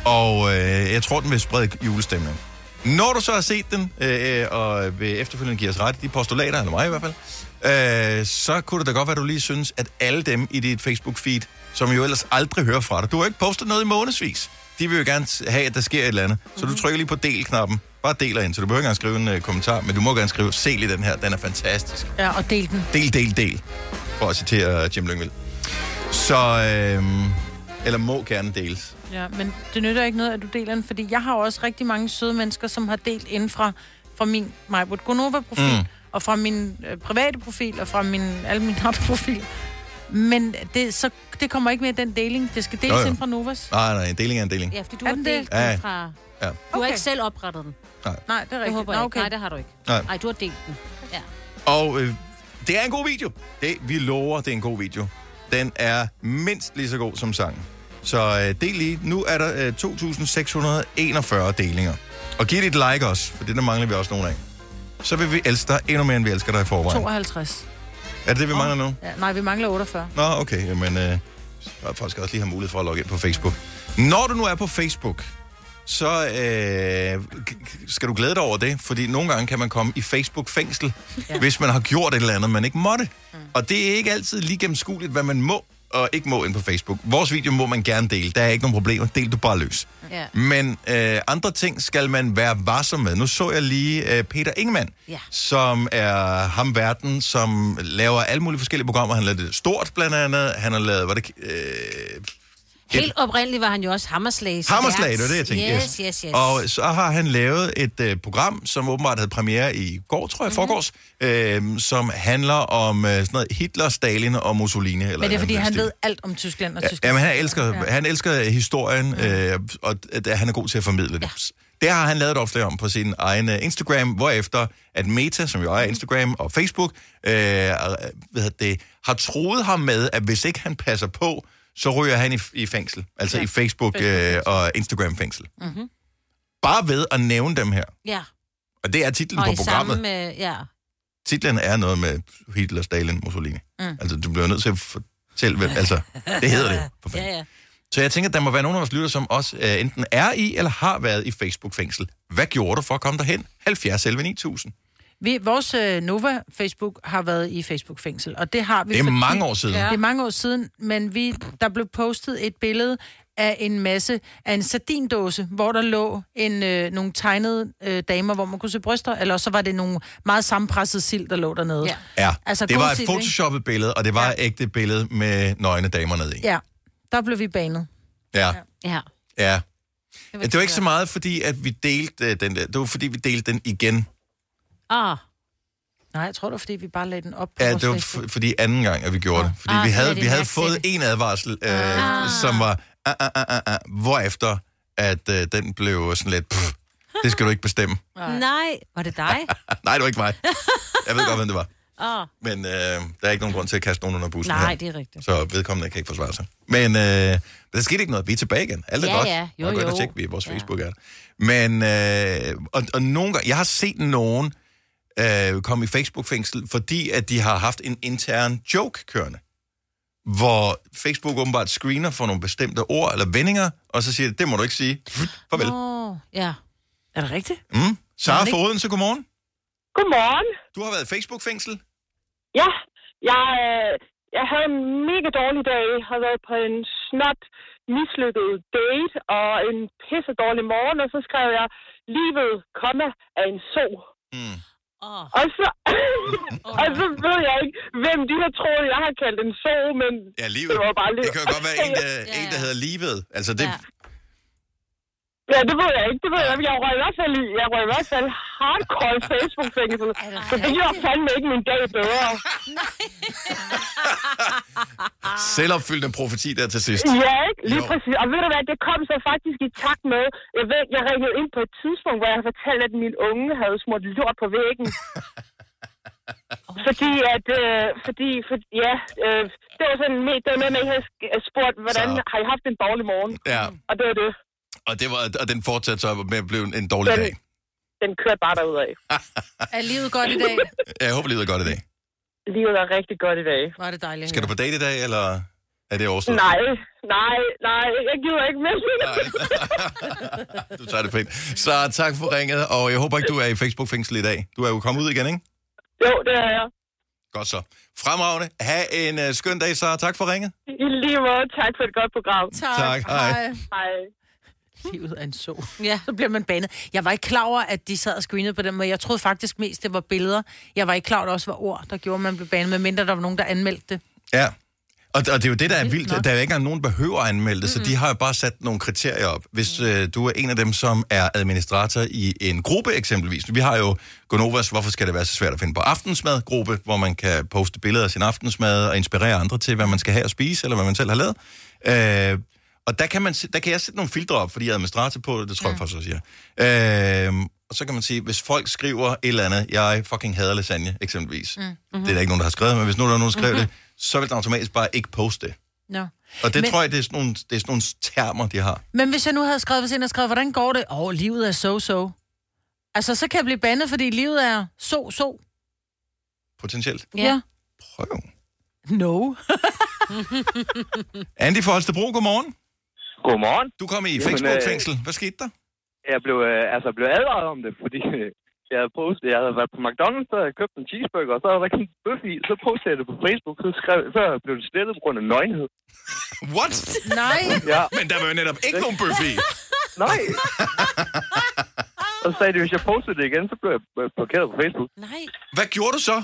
Speaker 1: Og øh, jeg tror, den vil sprede julestemning. Når du så har set den, øh, og vil efterfølgende give os ret de postulater, eller mig i hvert fald, øh, så kunne det da godt være, at du lige synes, at alle dem i dit Facebook-feed, som jo ellers aldrig hører fra dig, du har ikke postet noget i månedsvis, de vil jo gerne have, at der sker et eller andet. Så du trykker lige på del-knappen. Bare deler ind, så du behøver ikke engang skrive en øh, kommentar, men du må gerne skrive, se lige den her, den er fantastisk.
Speaker 2: Ja, og del den.
Speaker 1: Del, del, del. For at citere Jim Lyngvild. Så, øh, eller må gerne deles.
Speaker 2: Ja, men det nytter ikke noget, at du deler den, fordi jeg har også rigtig mange søde mennesker, som har delt inden fra, fra min Majbert Gonova-profil,
Speaker 1: Mm.
Speaker 2: og fra min øh, private profil, og fra min, alle mine andre profiler. Men det, så, det kommer ikke med den deling. Det skal deles
Speaker 1: Jo, jo.
Speaker 2: ind fra Novas.
Speaker 1: Nej, nej, en deling er en deling.
Speaker 3: Ja, fordi du
Speaker 2: Er
Speaker 3: har
Speaker 2: det?
Speaker 3: delt den fra...
Speaker 1: Ja.
Speaker 3: Du har
Speaker 2: Okay.
Speaker 3: ikke selv oprettet den.
Speaker 2: Nej, det er rigtigt.
Speaker 3: håber
Speaker 2: Nå, okay.
Speaker 3: ikke. Nej, det har du ikke.
Speaker 1: Nej.
Speaker 3: Nej, du har delt den. Ja.
Speaker 1: Og øh, det er en god video. Det, vi lover, det er en god video. Den er mindst lige så god som sangen. Så øh, del lige. Nu er der øh, 2.641 delinger. Og giv et like også, for det der mangler vi også nogle af. Så vil vi elske dig endnu mere, end vi elsker dig i forvejen.
Speaker 2: 52.
Speaker 1: Er det det, vi mangler nu?
Speaker 2: Ja, nej, vi mangler 48.
Speaker 1: Nå, okay. Jamen, øh, jeg faktisk også lige have mulighed for at logge ind på Facebook. Når du nu er på Facebook, så øh, skal du glæde dig over det, fordi nogle gange kan man komme i Facebook-fængsel, ja. hvis man har gjort et eller andet, man ikke måtte. Mm. Og det er ikke altid lige gennemskueligt, hvad man må og ikke må ind på Facebook. Vores video må man gerne dele. Der er ikke nogen problemer. Del du bare løs.
Speaker 3: Ja.
Speaker 1: Men øh, andre ting skal man være varsom med. Nu så jeg lige øh, Peter Ingemann,
Speaker 3: Ja.
Speaker 1: som er ham verden, som laver alle mulige forskellige programmer. Han lavede det stort blandt andet. Han har lavet, var det, øh,
Speaker 3: Helt oprindeligt var han jo også.
Speaker 1: Hammerslag,
Speaker 3: vært.
Speaker 1: det var det, jeg tænkte.
Speaker 3: Yes, yes, yes.
Speaker 1: Og så har han lavet et øh, program, som åbenbart havde premiere i går, tror jeg,
Speaker 3: Mhm.
Speaker 1: mm-hmm. forgårs, øh, som handler om øh, sådan noget Hitler, Stalin og Mussolini. Eller
Speaker 2: Men det er, fordi han
Speaker 1: stil.
Speaker 2: ved alt om Tyskland og
Speaker 1: Ja,
Speaker 2: Tyskland.
Speaker 1: Jamen, han elsker, ja. han elsker historien, øh, og at han er god til at formidle det. Ja. Det har han lavet et opslag om på sin egen øh, Instagram, hvorefter at Meta, som jo ejer Instagram og Facebook, øh, hvad hedder det, har troet ham med, at hvis ikke han passer på, så ryger han i, i fængsel. Altså ja. i Facebook øh, og Instagram-fængsel.
Speaker 3: Mm-hmm.
Speaker 1: Bare ved at nævne dem her.
Speaker 3: Ja.
Speaker 1: Og det er titlen
Speaker 3: Og
Speaker 1: på
Speaker 3: i
Speaker 1: programmet.
Speaker 3: samme med... Ja.
Speaker 1: Titlen er noget med Hitler, Stalin, Mussolini.
Speaker 3: Mm.
Speaker 1: Altså, du bliver nødt til at for, selve, altså, det hedder det. For fanden.
Speaker 3: Ja, ja.
Speaker 1: Så jeg tænker, at der må være nogen af vores lytter, som også uh, enten er i, eller har været i Facebook-fængsel. Hvad gjorde du for at komme derhen? 70 11 9000.
Speaker 2: Vi, vores øh, Nova Facebook har været i Facebook-fængsel, og det har vi...
Speaker 1: Det er mange år siden.
Speaker 2: Ja. Det er mange år siden, men vi, der blev postet et billede af en masse, af en sardindåse, hvor der lå en, øh, nogle tegnede øh, damer, hvor man kunne se bryster, eller så var det nogle meget sammenpressede sild, der lå dernede. Ja.
Speaker 1: Ja,
Speaker 2: Altså,
Speaker 1: det var et
Speaker 2: sild, ikke?
Speaker 1: photoshoppet billede, og det var et ægte billede med nøgne damer nede i.
Speaker 2: Ja, der blev vi banet.
Speaker 1: Ja.
Speaker 3: Ja.
Speaker 1: ja. Det, det var ikke så meget, fordi at vi delte øh, den der. Det var, fordi vi delte den igen.
Speaker 3: Ah.
Speaker 2: Nej, jeg tror det var, fordi vi bare lagde den op på
Speaker 1: Ja, det var f- fordi anden gang, at vi gjorde det. Fordi
Speaker 2: Ah,
Speaker 1: vi havde, vi havde fået en advarsel, øh,
Speaker 2: Ah.
Speaker 1: som var, ah, ah, ah, ah, ah, hvorefter at øh, den blev sådan lidt, pff, det skal du ikke bestemme.
Speaker 3: Nej, var det dig?
Speaker 1: Nej, det var ikke mig. Jeg ved godt, hvem det var.
Speaker 3: Oh,
Speaker 1: Men øh, der er ikke nogen grund til at kaste nogen under bussen
Speaker 3: nej,
Speaker 1: her.
Speaker 3: det er rigtigt.
Speaker 1: Så vedkommende kan ikke forsvare sig. Men øh, der skete ikke noget. Vi er tilbage igen. Alt er
Speaker 3: Ja,
Speaker 1: godt.
Speaker 3: ja. Jo,
Speaker 1: Og ind og
Speaker 3: jo.
Speaker 1: tjek, vi er vores Facebook er. Men, øh, og, og nogle gange, jeg har set nogen øh, komme i Facebook-fængsel, fordi at de har haft en intern joke kørende. Hvor Facebook åbenbart screener for nogle bestemte ord eller vendinger, og så siger det, det må du ikke sige. Farvel.
Speaker 3: Oh, ja.
Speaker 2: Er det rigtigt?
Speaker 1: Mm. Sara
Speaker 2: ikke-
Speaker 1: Foden, så godmorgen.
Speaker 11: Godmorgen.
Speaker 1: Du har været i Facebook-fængsel.
Speaker 11: Ja, jeg, øh, jeg havde en mega dårlig dag. Jeg har været på en snot mislykket date og en pisse dårlig morgen, og så skrev jeg, livet, komma, er en so.
Speaker 1: Mm.
Speaker 3: Oh.
Speaker 11: Og så, og så ved jeg ikke, hvem de har troet, jeg har kaldt en so, men
Speaker 1: Ja, livet.
Speaker 11: det var bare lidt...
Speaker 1: Det kan jo godt være en, der, en, der hedder livet. Altså, det,
Speaker 11: Ja, det ved jeg ikke. Det ved jeg ikke. Jeg røg i hvert fald, i, jeg røg i hvert fald hardcore Facebook-fængsel. Så det gjorde fandme ikke min dag bedre.
Speaker 1: Selvopfyldende profeti der til sidst.
Speaker 11: Ja, ikke? Lige
Speaker 1: Jo.
Speaker 11: præcis. Og ved du hvad, det kom så faktisk i takt med, jeg ved, jeg ringede ind på et tidspunkt, hvor jeg fortalte, at min unge havde smurt lort på væggen. fordi at, øh, fordi, for, ja, øh, det var sådan, med, det var med, at jeg havde spurgt, hvordan
Speaker 1: Så.
Speaker 11: har I haft en dårlig morgen?
Speaker 1: Ja,
Speaker 11: Og det var det.
Speaker 1: Og, det var, og den fortsatte så med at blive en dårlig
Speaker 11: Den,
Speaker 1: dag.
Speaker 11: den kørte bare derudad.
Speaker 2: Er livet godt i dag?
Speaker 1: Jeg håber, livet er godt i dag.
Speaker 11: Livet er rigtig godt i dag.
Speaker 2: Var det dejligt.
Speaker 1: Skal du på date i dag, eller er det overstået?
Speaker 11: Nej, nej, nej, jeg gider ikke mere.
Speaker 1: Du tager det pænt. Så tak for ringet, og jeg håber ikke, du er i Facebook-fængsel i dag. Du er jo kommet ud igen, ikke?
Speaker 11: Jo, det er jeg.
Speaker 1: Godt så. Fremragende. Ha' en uh, skøn dag, så tak for ringet.
Speaker 11: I lige måde, tak for et godt program.
Speaker 2: Tak.
Speaker 1: Tak, hej.
Speaker 11: Hej.
Speaker 2: Livet er en så.
Speaker 3: Ja.
Speaker 2: Så bliver man banet. Jeg var ikke klar over, at de sad og screenede på den måde. Jeg troede faktisk mest, det var billeder. Jeg var ikke klar over, at det også var ord, der gjorde, at man blev banet, medmindre der var nogen, der anmeldte det.
Speaker 1: Ja. Og, og det er jo det, der er
Speaker 2: Vildt.
Speaker 1: Der er jo ikke engang nogen, der behøver at anmelde det, så de har jo bare sat nogle kriterier op. Hvis øh, du er en af dem, som er administrator i en gruppe eksempelvis. Vi har jo Gonovas, hvorfor skal det være så svært at finde på aftensmad-gruppe, hvor man kan poste billeder af sin aftensmad og inspirere andre til, hvad man skal have at spise, eller hvad man selv har lavet. Øh, og der kan, man, der kan jeg sætte nogle filtre op, fordi jeg er administrator på det, det tror jeg faktisk også, jeg er. øh, Og så kan man sige, hvis folk skriver et eller andet, jeg fucking hader lasagne, eksempelvis. Mm. Mm-hmm. Det er der ikke nogen, der har skrevet, men hvis nu der er nogen, der skriver mm-hmm. det, så vil den automatisk bare ikke poste det.
Speaker 2: No.
Speaker 1: Og det
Speaker 2: Men-
Speaker 1: tror jeg, det er, sådan nogle, det er sådan nogle termer, de har.
Speaker 2: Men hvis jeg nu havde skrevet, hvis en havde skrevet, hvordan går det? Åh, oh, livet er so-so. Altså, så kan jeg blive bandet, fordi livet er so-so.
Speaker 1: Potentielt.
Speaker 2: Ja.
Speaker 1: Prøv.
Speaker 2: No.
Speaker 1: Andy fra Holstebro, godmorgen.
Speaker 12: Godmorgen.
Speaker 1: Du kom i Facebook-fængsel. Hvad skete der?
Speaker 12: Jeg blev, øh, altså, blev advaret om det, fordi øh, jeg havde, postet, jeg havde været på McDonald's, havde jeg købt en cheeseburger, og så havde der ikke en bøf i. Så postede jeg det på Facebook, så, skrev, så blev det slettet på grund af nøgenhed.
Speaker 1: What?
Speaker 2: Nej.
Speaker 12: Ja.
Speaker 1: Men der var jo netop ikke nogen bøf i.
Speaker 12: Nej. og så sagde de, hvis jeg postede det igen, så blev jeg øh, blokeret på Facebook.
Speaker 3: Nej.
Speaker 1: Hvad gjorde du så?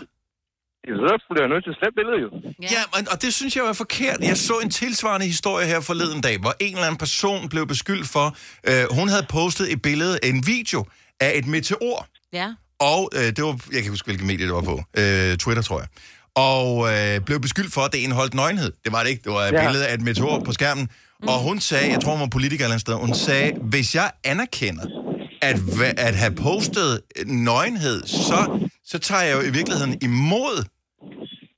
Speaker 12: Så blev jeg nødt til at slette billedet jo.
Speaker 1: Ja, ja og, og det synes jeg var forkert. Jeg så en tilsvarende historie her forleden dag, hvor en eller anden person blev beskyldt for, øh, hun havde postet et billede, en video af et meteor.
Speaker 3: Ja.
Speaker 1: Og øh, det var, jeg kan ikke huske, hvilke medier det var på. Øh, Twitter, tror jeg. Og øh, blev beskyldt for, at det indeholdt nøgenhed. Det var det ikke. Det var et
Speaker 12: Ja.
Speaker 1: billede af et meteor på skærmen. Mm. Og hun sagde, jeg tror, hun var politiker eller andet sted, hun sagde, hvis jeg anerkender, at, at have postet nøgenhed, så, så tager jeg jo i virkeligheden imod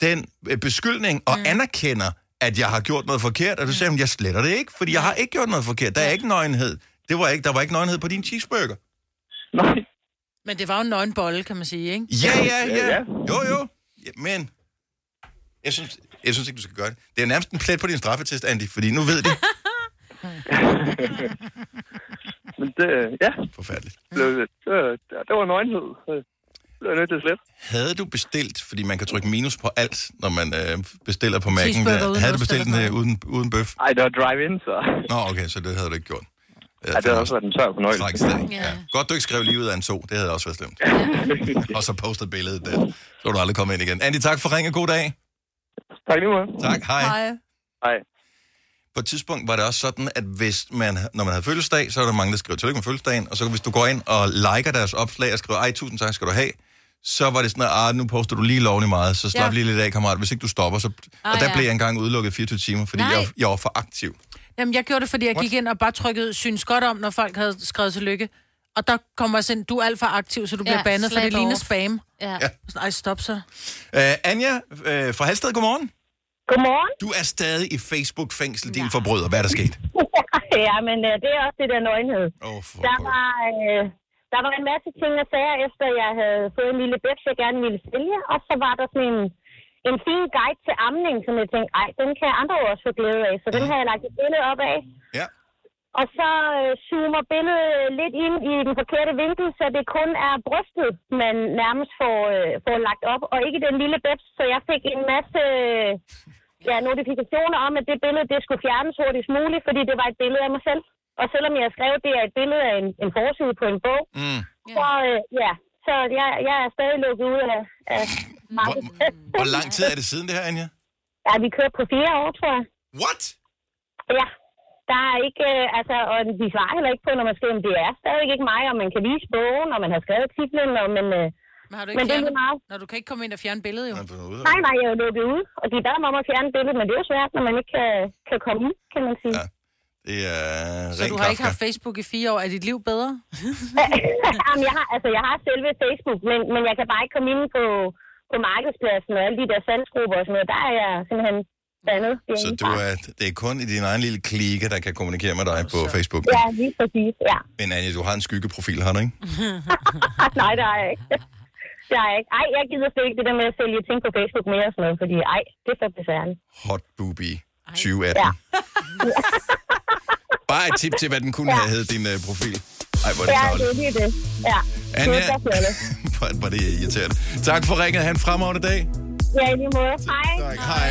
Speaker 1: den øh, beskyldning og mm. anerkender, at jeg har gjort noget forkert. Og du sagde, hun, jeg sletter det ikke, fordi jeg har ikke gjort noget forkert. Der er ikke nøgenhed. Det var ikke, der var ikke nøgenhed på din cheeseburger.
Speaker 12: Nej.
Speaker 2: Men det var jo en nøgenbolle, kan man sige, ikke?
Speaker 1: Ja, ja,
Speaker 12: Ja.
Speaker 1: Jo, jo. Ja, men Jeg synes, jeg synes ikke, du skal gøre det. Det er nærmest en plet på din straffetest, Andy, fordi nu ved de.
Speaker 12: Men det, ja.
Speaker 1: Forfærdeligt.
Speaker 12: Blev, det, det, det var nøgenhed. Så blev jeg nødt til.
Speaker 1: Havde du bestilt, fordi man kan trykke minus på alt, når man øh, bestiller på
Speaker 12: Cheeseburger
Speaker 1: der, havde du bestilt den øh, uden, uden bøf?
Speaker 12: Ej, det var drive-in, så...
Speaker 1: Nå, okay, så det havde du ikke gjort.
Speaker 12: Ja, det har også været en tør fornøjelse.
Speaker 1: Ja. Godt, du ikke skrev lige ud af en so. Det havde også været slemt. Og så postet billedet der. Så var du aldrig kommet ind igen. Andy, tak for ringen. God dag.
Speaker 12: Tak lige måde.
Speaker 1: Tak, hej.
Speaker 12: Hej.
Speaker 1: På et tidspunkt var det også sådan, at hvis man, når man havde fødselsdag, så er der mange, der skriver tillykke med fødselsdagen, og så hvis du går ind og liker deres opslag og skriver, ej, tusind tak skal du have, så var det sådan, at ah, nu poster du lige lovlig meget, så slap
Speaker 2: Ja.
Speaker 1: ja. lige lidt af, kammerat. Hvis ikke du stopper, så...
Speaker 2: Ah,
Speaker 1: og der
Speaker 2: ja.
Speaker 1: blev jeg engang udelukket 24 timer, fordi
Speaker 2: Nej.
Speaker 1: jeg, jeg var for aktiv.
Speaker 2: Jamen, jeg gjorde det, fordi jeg gik ind og bare trykkede synes godt om, når folk havde skrevet tillykke. Og der kommer også ind, du er alt for aktiv, så du bliver
Speaker 3: Ja,
Speaker 2: bandet, for det ligner spam.
Speaker 3: Ja.
Speaker 2: Sådan, Ej, stop så.
Speaker 1: Uh, Anja uh, fra Halsted, godmorgen.
Speaker 11: Godmorgen.
Speaker 1: Du er stadig i Facebook-fængsel, din forbryder. Hvad er der sket?
Speaker 11: ja, men øh, det er også det der nøgenhed.
Speaker 1: Oh,
Speaker 11: der, var, øh, der var en masse ting og sager, efter jeg havde fået en lille bæks, jeg gerne ville sælge. Og så var der sådan en, en fin guide til amning, som jeg tænkte, ej, den kan andre også få glæde af. Så den har jeg lagt et billede op af.
Speaker 1: Ja.
Speaker 11: Og så øh, zoomer billedet lidt ind i den forkerte vinkel, så det kun er brystet, man nærmest får, øh, får lagt op, og ikke den lille bæps. Så jeg fik en masse øh, ja, notifikationer om, at det billede det skulle fjernes hurtigst muligt, fordi det var et billede af mig selv. Og selvom jeg skrev, det er et billede af en, en forside på en bog,
Speaker 1: mm.
Speaker 11: så øh, ja, så jeg, jeg er stadig lukket ud af, af markedet.
Speaker 1: Hvor lang tid er det siden det her, Anja?
Speaker 11: Ja, vi kører på fire år, tror jeg.
Speaker 1: What?
Speaker 11: Ja. Der er ikke, øh, altså, og de svarer heller ikke på, når man skriver, om det er stadig ikke mig, og man kan vise bogen, og man har skrevet titlen, og men, øh,
Speaker 2: Men har du
Speaker 11: men
Speaker 2: ikke
Speaker 11: det er
Speaker 2: fjernet?
Speaker 11: meget.
Speaker 2: Når du kan ikke komme ind og fjerne billedet, jo.
Speaker 11: Nej, nej, jeg er jo lukket ud, og de bad mig om at fjerne billedet, men det er jo svært, når man ikke kan, kan komme ud, kan man sige. Ja.
Speaker 1: Det er
Speaker 2: Så du har ikke
Speaker 1: Kafka.
Speaker 2: haft Facebook i fire år. Er dit liv bedre?
Speaker 11: Jamen, jeg har, altså, jeg har selve Facebook, men, men jeg kan bare ikke komme ind på, på markedspladsen og alle de der salgsgrupper og sådan noget. Der er jeg simpelthen bandet.
Speaker 1: Så du er, det er kun i din egen lille klike, der kan kommunikere med dig på Facebook.
Speaker 11: Ja, lige præcis, ja.
Speaker 1: Men Anja, du har en skyggeprofil, har du ikke?
Speaker 11: nej, det har jeg ikke. Det har jeg ikke. Ej, jeg gider slet ikke det der med at sælge ting på Facebook mere og sådan noget, fordi ej, det er for besværligt.
Speaker 1: Hot Booby 2018.
Speaker 11: Ja.
Speaker 1: Bare et tip til, hvad den kunne have heddet, din uh, profil. Ej, hvor er det
Speaker 11: Ja, det er lige det. Ja.
Speaker 1: Anja.
Speaker 11: Det er så fjollet.
Speaker 1: Hvor er det irriterende. Tak for ringet. Ha' en fremragende dag.
Speaker 11: Ja, i lige måde. Hej.
Speaker 1: Tak, hej.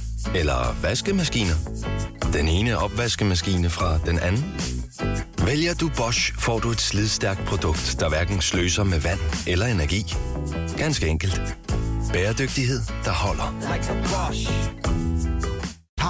Speaker 13: Eller vaskemaskiner? Den ene opvaskemaskine fra den anden? Vælger du Bosch, får du et slidstærkt produkt, der hverken sløser med vand eller energi. Ganske enkelt. Bæredygtighed, der holder.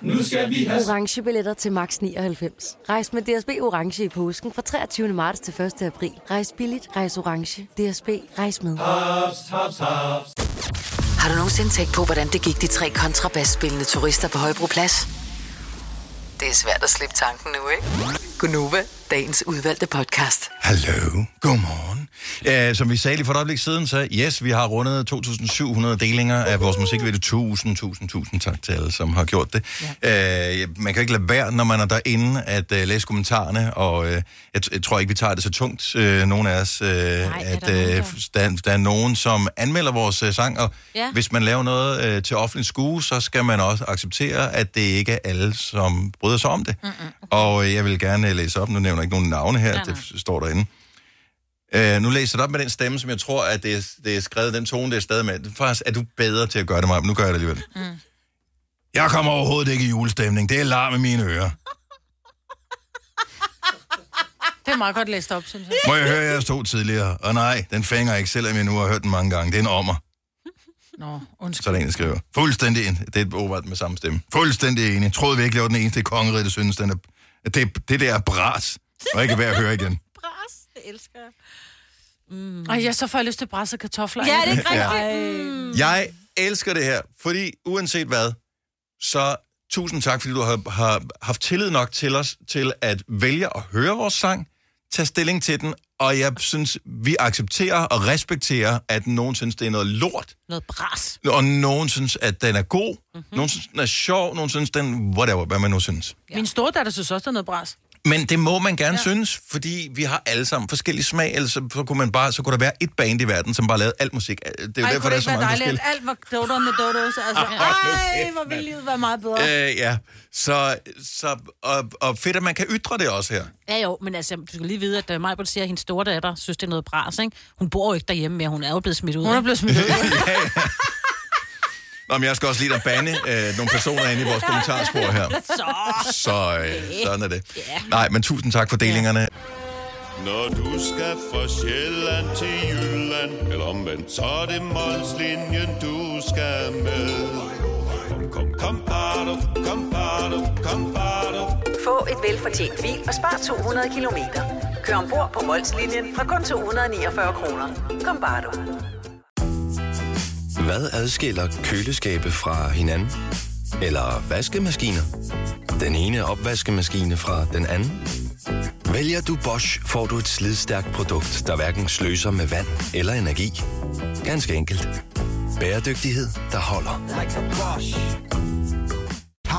Speaker 9: Nu skal vi have...
Speaker 10: Orange billetter til max 99. Rejs med DSB Orange i påsken fra 23. marts til 1. april. Rejs billigt, rejs orange. DSB, rejs med.
Speaker 9: Haps, haps, haps.
Speaker 4: Har du nogensinde tænkt på, hvordan det gik de tre kontrabasspillende turister på Højbroplads? Det er svært at slippe tanken nu, ikke? Gunova, dagens udvalgte podcast.
Speaker 1: Hallo, godmorgen. Uh, som vi sagde lige for et øjeblik siden, så yes, vi har rundet 2.700 delinger af vores musikvideo. Tusind, tusind, tusind tak til alle, som har gjort det. Ja. Uh, man kan ikke lade være, når man er derinde, at uh, læse kommentarerne, og uh, jeg, jeg tror ikke, vi tager det så tungt, uh, nogen af os, uh, Nej, at uh, der, der er nogen, som anmelder vores uh, sang, og
Speaker 3: Ja.
Speaker 1: hvis man laver noget uh, til offentlig skue, så skal man også acceptere, at det ikke er alle, som bryder sig om det. Mm-mm. Og uh, jeg vil gerne læse op, nu nævner jeg ikke nogen navne her,
Speaker 3: Nej, nej.
Speaker 1: det står derinde. Uh, nu læser jeg det op med den stemme, som jeg tror, at det er, det er skrevet, den tone, det er stadig med. Faktisk er du bedre til at gøre det, mig. Nu gør jeg det alligevel.
Speaker 2: Mm.
Speaker 1: Jeg kommer overhovedet ikke i julestemning. Det er larm i mine ører.
Speaker 2: Det er meget godt læst op, synes jeg.
Speaker 1: Må jeg høre jeres to tidligere? Og nej, den fænger jeg ikke, selvom jeg nu har hørt den mange gange. Det er en ommer,
Speaker 2: Nå, undskyld.
Speaker 1: så er der en, der skriver. Fuldstændig enig. Det er åbenbart med samme stemme. Fuldstændig enig. Troede virkelig, jeg var den eneste i kongeriget, der synes, den er, at det, det der er bras. Og ikke værd at høre igen.
Speaker 3: Bras, det elsker jeg.
Speaker 2: Mm. Ej, jeg så får jeg lyst til brasse kartofler.
Speaker 3: Ja, det er ikke
Speaker 1: Ja.
Speaker 3: rigtigt. Mm.
Speaker 1: Jeg elsker det her, fordi uanset hvad, så tusind tak, fordi du har, har haft tillid nok til os, til at vælge at høre vores sang, tage stilling til den, og jeg synes, vi accepterer og respekterer, at nogen synes, det er noget lort,
Speaker 3: Noget bras.
Speaker 1: og nogen synes, at den er god, mm-hmm. nogen synes, den er sjov, nogen synes, den whatever, hvad man nu synes.
Speaker 2: Ja. Min store datter synes også, der er noget bras.
Speaker 1: Men det må man gerne ja. synes, fordi vi har alle sammen forskellige smag, ellers så, så kunne man bare, så kunne der være et band i verden, som bare lavede alt musik. Det er jo
Speaker 2: Ej,
Speaker 1: derfor, der er så
Speaker 2: ikke
Speaker 1: mange forskellige.
Speaker 2: alt var dodo med dodos? Altså, ej, hvor ville livet være meget bedre.
Speaker 1: Øh, ja, så, så og, og fedt, at man kan ytre det også her.
Speaker 3: Ja jo, men altså, du skal lige vide, at uh, Majbert siger, at hendes store datter synes, det er noget bras, ikke? Hun bor jo ikke derhjemme mere, hun er jo blevet smidt ud.
Speaker 2: Hun er blevet smidt ud.
Speaker 1: Nå, men jeg skal også lige at bande øh, nogle personer ind i vores kommentarspor her.
Speaker 3: Så.
Speaker 1: Så øh, sådan er det. Nej, men tusind tak for delingerne.
Speaker 14: Når du skal fra Sjælland til Jylland Eller omvendt, så er det Molslinjen, du skal med Kom, kom, kom, bado, kom, bado, kom, bado.
Speaker 15: Få et velfortjent bil og spar 200 kilometer. Kør ombord på Molslinjen fra kun 249 kroner. Kom bare du.
Speaker 13: Hvad adskiller køleskabe fra hinanden? Eller vaskemaskiner? Den ene opvaskemaskine fra den anden? Vælger du Bosch, får du et slidstærkt produkt, der hverken sløser med vand eller energi. Ganske enkelt. Bæredygtighed, der holder.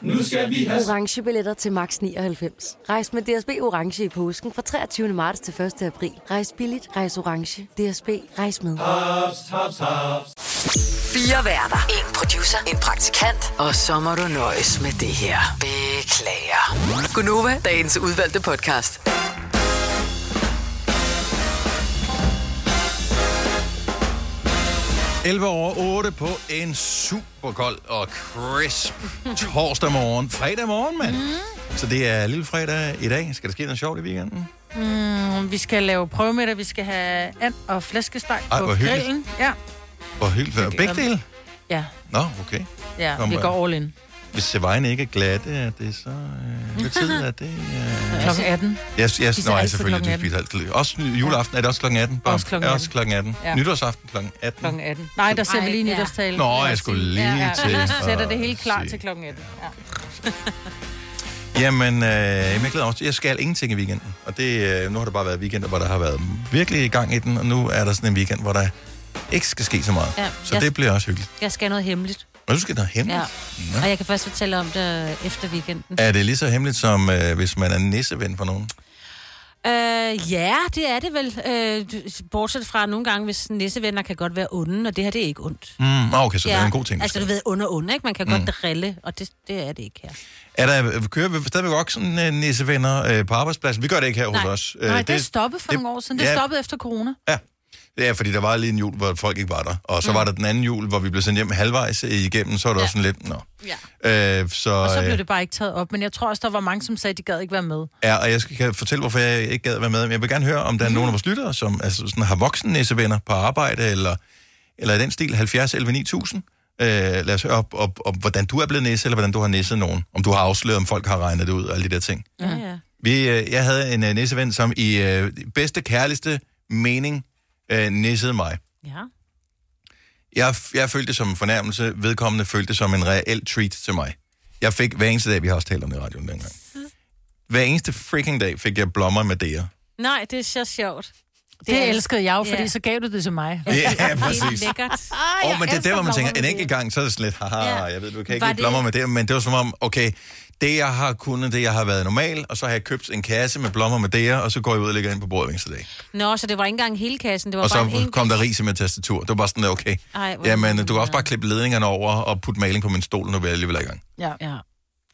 Speaker 9: Nu skal vi have...
Speaker 10: Orange billetter til max 99. Rejs med DSB Orange i påsken fra 23. marts til 1. april. Rejs billigt, rejs orange. DSB, rejs med.
Speaker 9: Haps, haps, haps.
Speaker 4: Fire værter. En producer. En praktikant. Og så må du nøjes med det her. Beklager. Gunova, dagens udvalgte podcast.
Speaker 1: 11 over 8 på en super kold og crisp torsdag morgen. Fredag morgen, mand. Mm. Så det er lille fredag i dag. Skal der ske noget sjovt i weekenden?
Speaker 2: Mm, vi skal lave prøvemiddag, vi skal have and og flæskesteg
Speaker 1: Ej,
Speaker 2: på grillen. Ja,
Speaker 1: Hvor hyggeligt. Begge dele?
Speaker 2: ja,
Speaker 1: Nå, okay.
Speaker 2: ja
Speaker 1: Kom,
Speaker 2: vi går all in.
Speaker 1: Hvis vejen ikke er glatte, er det så... Øh, hvad tid er det? Øh...
Speaker 2: Klokken 18.
Speaker 1: Yes, yes,
Speaker 2: Spiser
Speaker 1: nej,
Speaker 2: altid
Speaker 1: selvfølgelig. Du spiser altid. Også juleaften, er det også klokken 18? Bare-
Speaker 2: Også klokken
Speaker 1: Er også klokken 18.
Speaker 2: Ja.
Speaker 1: Nytårsaften klokken 18.
Speaker 2: Klokken 18. Nej, der ser vi lige
Speaker 3: Ej, ja.
Speaker 2: nytårstale.
Speaker 1: Nå, jeg skulle lige
Speaker 2: ja, ja,
Speaker 1: til
Speaker 2: Ja, sætter det helt klar til klokken 18. Ja.
Speaker 1: Jamen, øh, jeg glæder mig også. Jeg skal ingenting i weekenden. Og det, øh, nu har det bare været weekender, hvor der har været virkelig i gang i den, og nu er der sådan en weekend, hvor der ikke skal ske så meget.
Speaker 3: Ja,
Speaker 1: Så
Speaker 3: jeg-
Speaker 1: det bliver også hyggeligt.
Speaker 3: Jeg skal noget hemmeligt.
Speaker 1: Og du skal noget hemmeligt.
Speaker 3: Ja. Og jeg kan først fortælle om det efter weekenden.
Speaker 1: Er det lige så hemmeligt, som øh, hvis man er nisseven for nogen?
Speaker 3: Øh, ja, det er det vel. Øh, du- bortset fra nogle gange, hvis nissevenner kan godt være onde, og det her det er ikke ondt.
Speaker 1: Mm, okay, så ja. det er en god ting.
Speaker 3: Altså, du ved, onde og onde, ikke? Man kan mm. godt drille, og det, det er det ikke her.
Speaker 1: Er der, kører vi stadigvæk også sådan øh, nissevenner øh, på arbejdspladsen? Vi gør det ikke her
Speaker 2: Nej.
Speaker 1: hos os.
Speaker 2: Nej, det, det stoppede for nogle år siden. Det
Speaker 1: ja.
Speaker 2: stoppede efter corona.
Speaker 1: Ja. Ja, fordi der var lige en jul, hvor folk ikke var der. Og så mm. var der den anden jul, hvor vi blev sendt hjem halvvejs igennem, så var det ja. også sådan lidt, nå.
Speaker 2: Ja.
Speaker 1: Øh, så,
Speaker 2: Og så blev
Speaker 1: øh,
Speaker 2: det bare ikke taget op. Men jeg tror også, der var mange, som sagde, at de gad ikke være med.
Speaker 1: Ja, og jeg skal kan fortælle, hvorfor jeg ikke gad være med. Men jeg vil gerne høre, om der er nogen af vores lyttere, som altså, sådan, har voksne nissevenner på arbejde, eller, eller i den stil 70 11 9000. Øh, lad os høre op, op, op, hvordan du er blevet nisse, eller hvordan du har nisset nogen. Om du har afsløret, om folk har regnet det ud, og alle de der ting.
Speaker 3: Ja, ja.
Speaker 1: Vi, øh, jeg havde en øh, nisseven, som i øh, bedste, kærligste mening øh, nissede mig.
Speaker 3: Ja.
Speaker 1: Jeg, jeg følte det som en fornærmelse, vedkommende følte det som en reel treat til mig. Jeg fik hver eneste dag, vi har også talt om det i radioen dengang. Hver eneste freaking dag fik jeg blommer med det.
Speaker 3: Nej, det er så sjovt.
Speaker 2: Det elskede jeg jo, fordi
Speaker 3: Ja.
Speaker 2: så gav du det til mig.
Speaker 1: Ja, præcis.
Speaker 3: Lækkert.
Speaker 1: Åh, oh, men det er der, hvor man tænker, en enkelt gang, så er det sådan lidt, haha,
Speaker 3: Ja.
Speaker 1: jeg ved, du kan ikke lide blommer
Speaker 3: det-
Speaker 1: med det, men det var som om, okay, det jeg har kunnet, det jeg har været normal, og så har jeg købt en kasse med blommer med det, og så går jeg ud og lægger ind på bordet hver dag.
Speaker 3: Nå, så det var ikke engang hele kassen, det var
Speaker 1: Og
Speaker 3: bare
Speaker 1: så kom der ris i med tastatur. Det var bare sådan, der, okay.
Speaker 3: Ej,
Speaker 1: Jamen, du kan også bare klippe ledningerne over og putte maling på min stol, når vi alligevel er i gang.
Speaker 2: Ja.
Speaker 3: ja.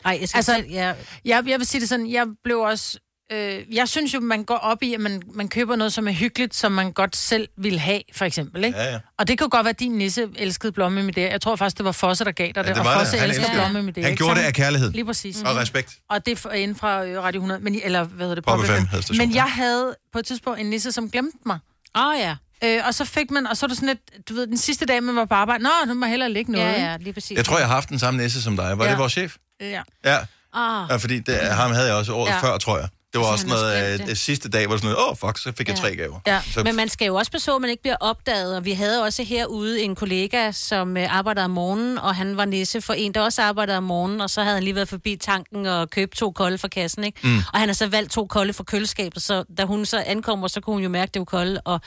Speaker 3: Ej, jeg skal
Speaker 2: Altså,
Speaker 3: selv, ja.
Speaker 2: jeg, jeg vil sige det sådan, jeg blev også... Øh, jeg synes jo, man går op i, at man, man køber noget, som er hyggeligt, som man godt selv vil have, for eksempel. Ikke?
Speaker 1: Ja, ja.
Speaker 2: Og det kunne godt være, at din nisse elskede blomme med det. Jeg tror faktisk, det var Fosse, der gav dig det.
Speaker 1: Ja, det
Speaker 2: og
Speaker 1: var det.
Speaker 2: Fosse
Speaker 1: Han
Speaker 2: elsker
Speaker 1: elskede det.
Speaker 2: blomme med det.
Speaker 1: Han gjorde det af kærlighed.
Speaker 2: Lige præcis.
Speaker 1: Og respekt.
Speaker 2: Og det er inden fra øh, Radio 100, men, eller hvad hedder det?
Speaker 1: Pop
Speaker 2: Pop
Speaker 1: FM
Speaker 2: FM.
Speaker 1: havde stationen.
Speaker 2: Men jeg havde på et tidspunkt en nisse, som glemte mig.
Speaker 3: Åh oh, ja.
Speaker 2: Øh, og så fik man, og så er det sådan lidt, du ved, den sidste dag, man var på arbejde, nå, nu må jeg hellere ligge noget.
Speaker 3: Ja, ja, lige præcis.
Speaker 1: Jeg tror, jeg har haft den samme næse som dig. Var
Speaker 2: Ja.
Speaker 1: det vores chef?
Speaker 2: Ja.
Speaker 1: Ja.
Speaker 3: Ah.
Speaker 1: Ja, fordi det, ham havde jeg også året
Speaker 3: Ja.
Speaker 1: før, tror jeg. Det var
Speaker 3: Så
Speaker 1: også noget, øh, sidste dag var det sådan noget, åh, oh, fuck, så fik jeg tre gaver.
Speaker 3: Ja.
Speaker 1: Så,
Speaker 3: Men man skal jo også passe at man ikke bliver opdaget. Og vi havde også herude en kollega, som øh, arbejder om morgenen, og han var nisse for en, der også arbejder om morgenen, og så havde han lige været forbi tanken og købt to kolde fra kassen, ikke?
Speaker 16: Mm.
Speaker 3: Og han har så valgt to kolde fra køleskabet, så da hun så ankommer, så kunne hun jo mærke, at det var kolde, og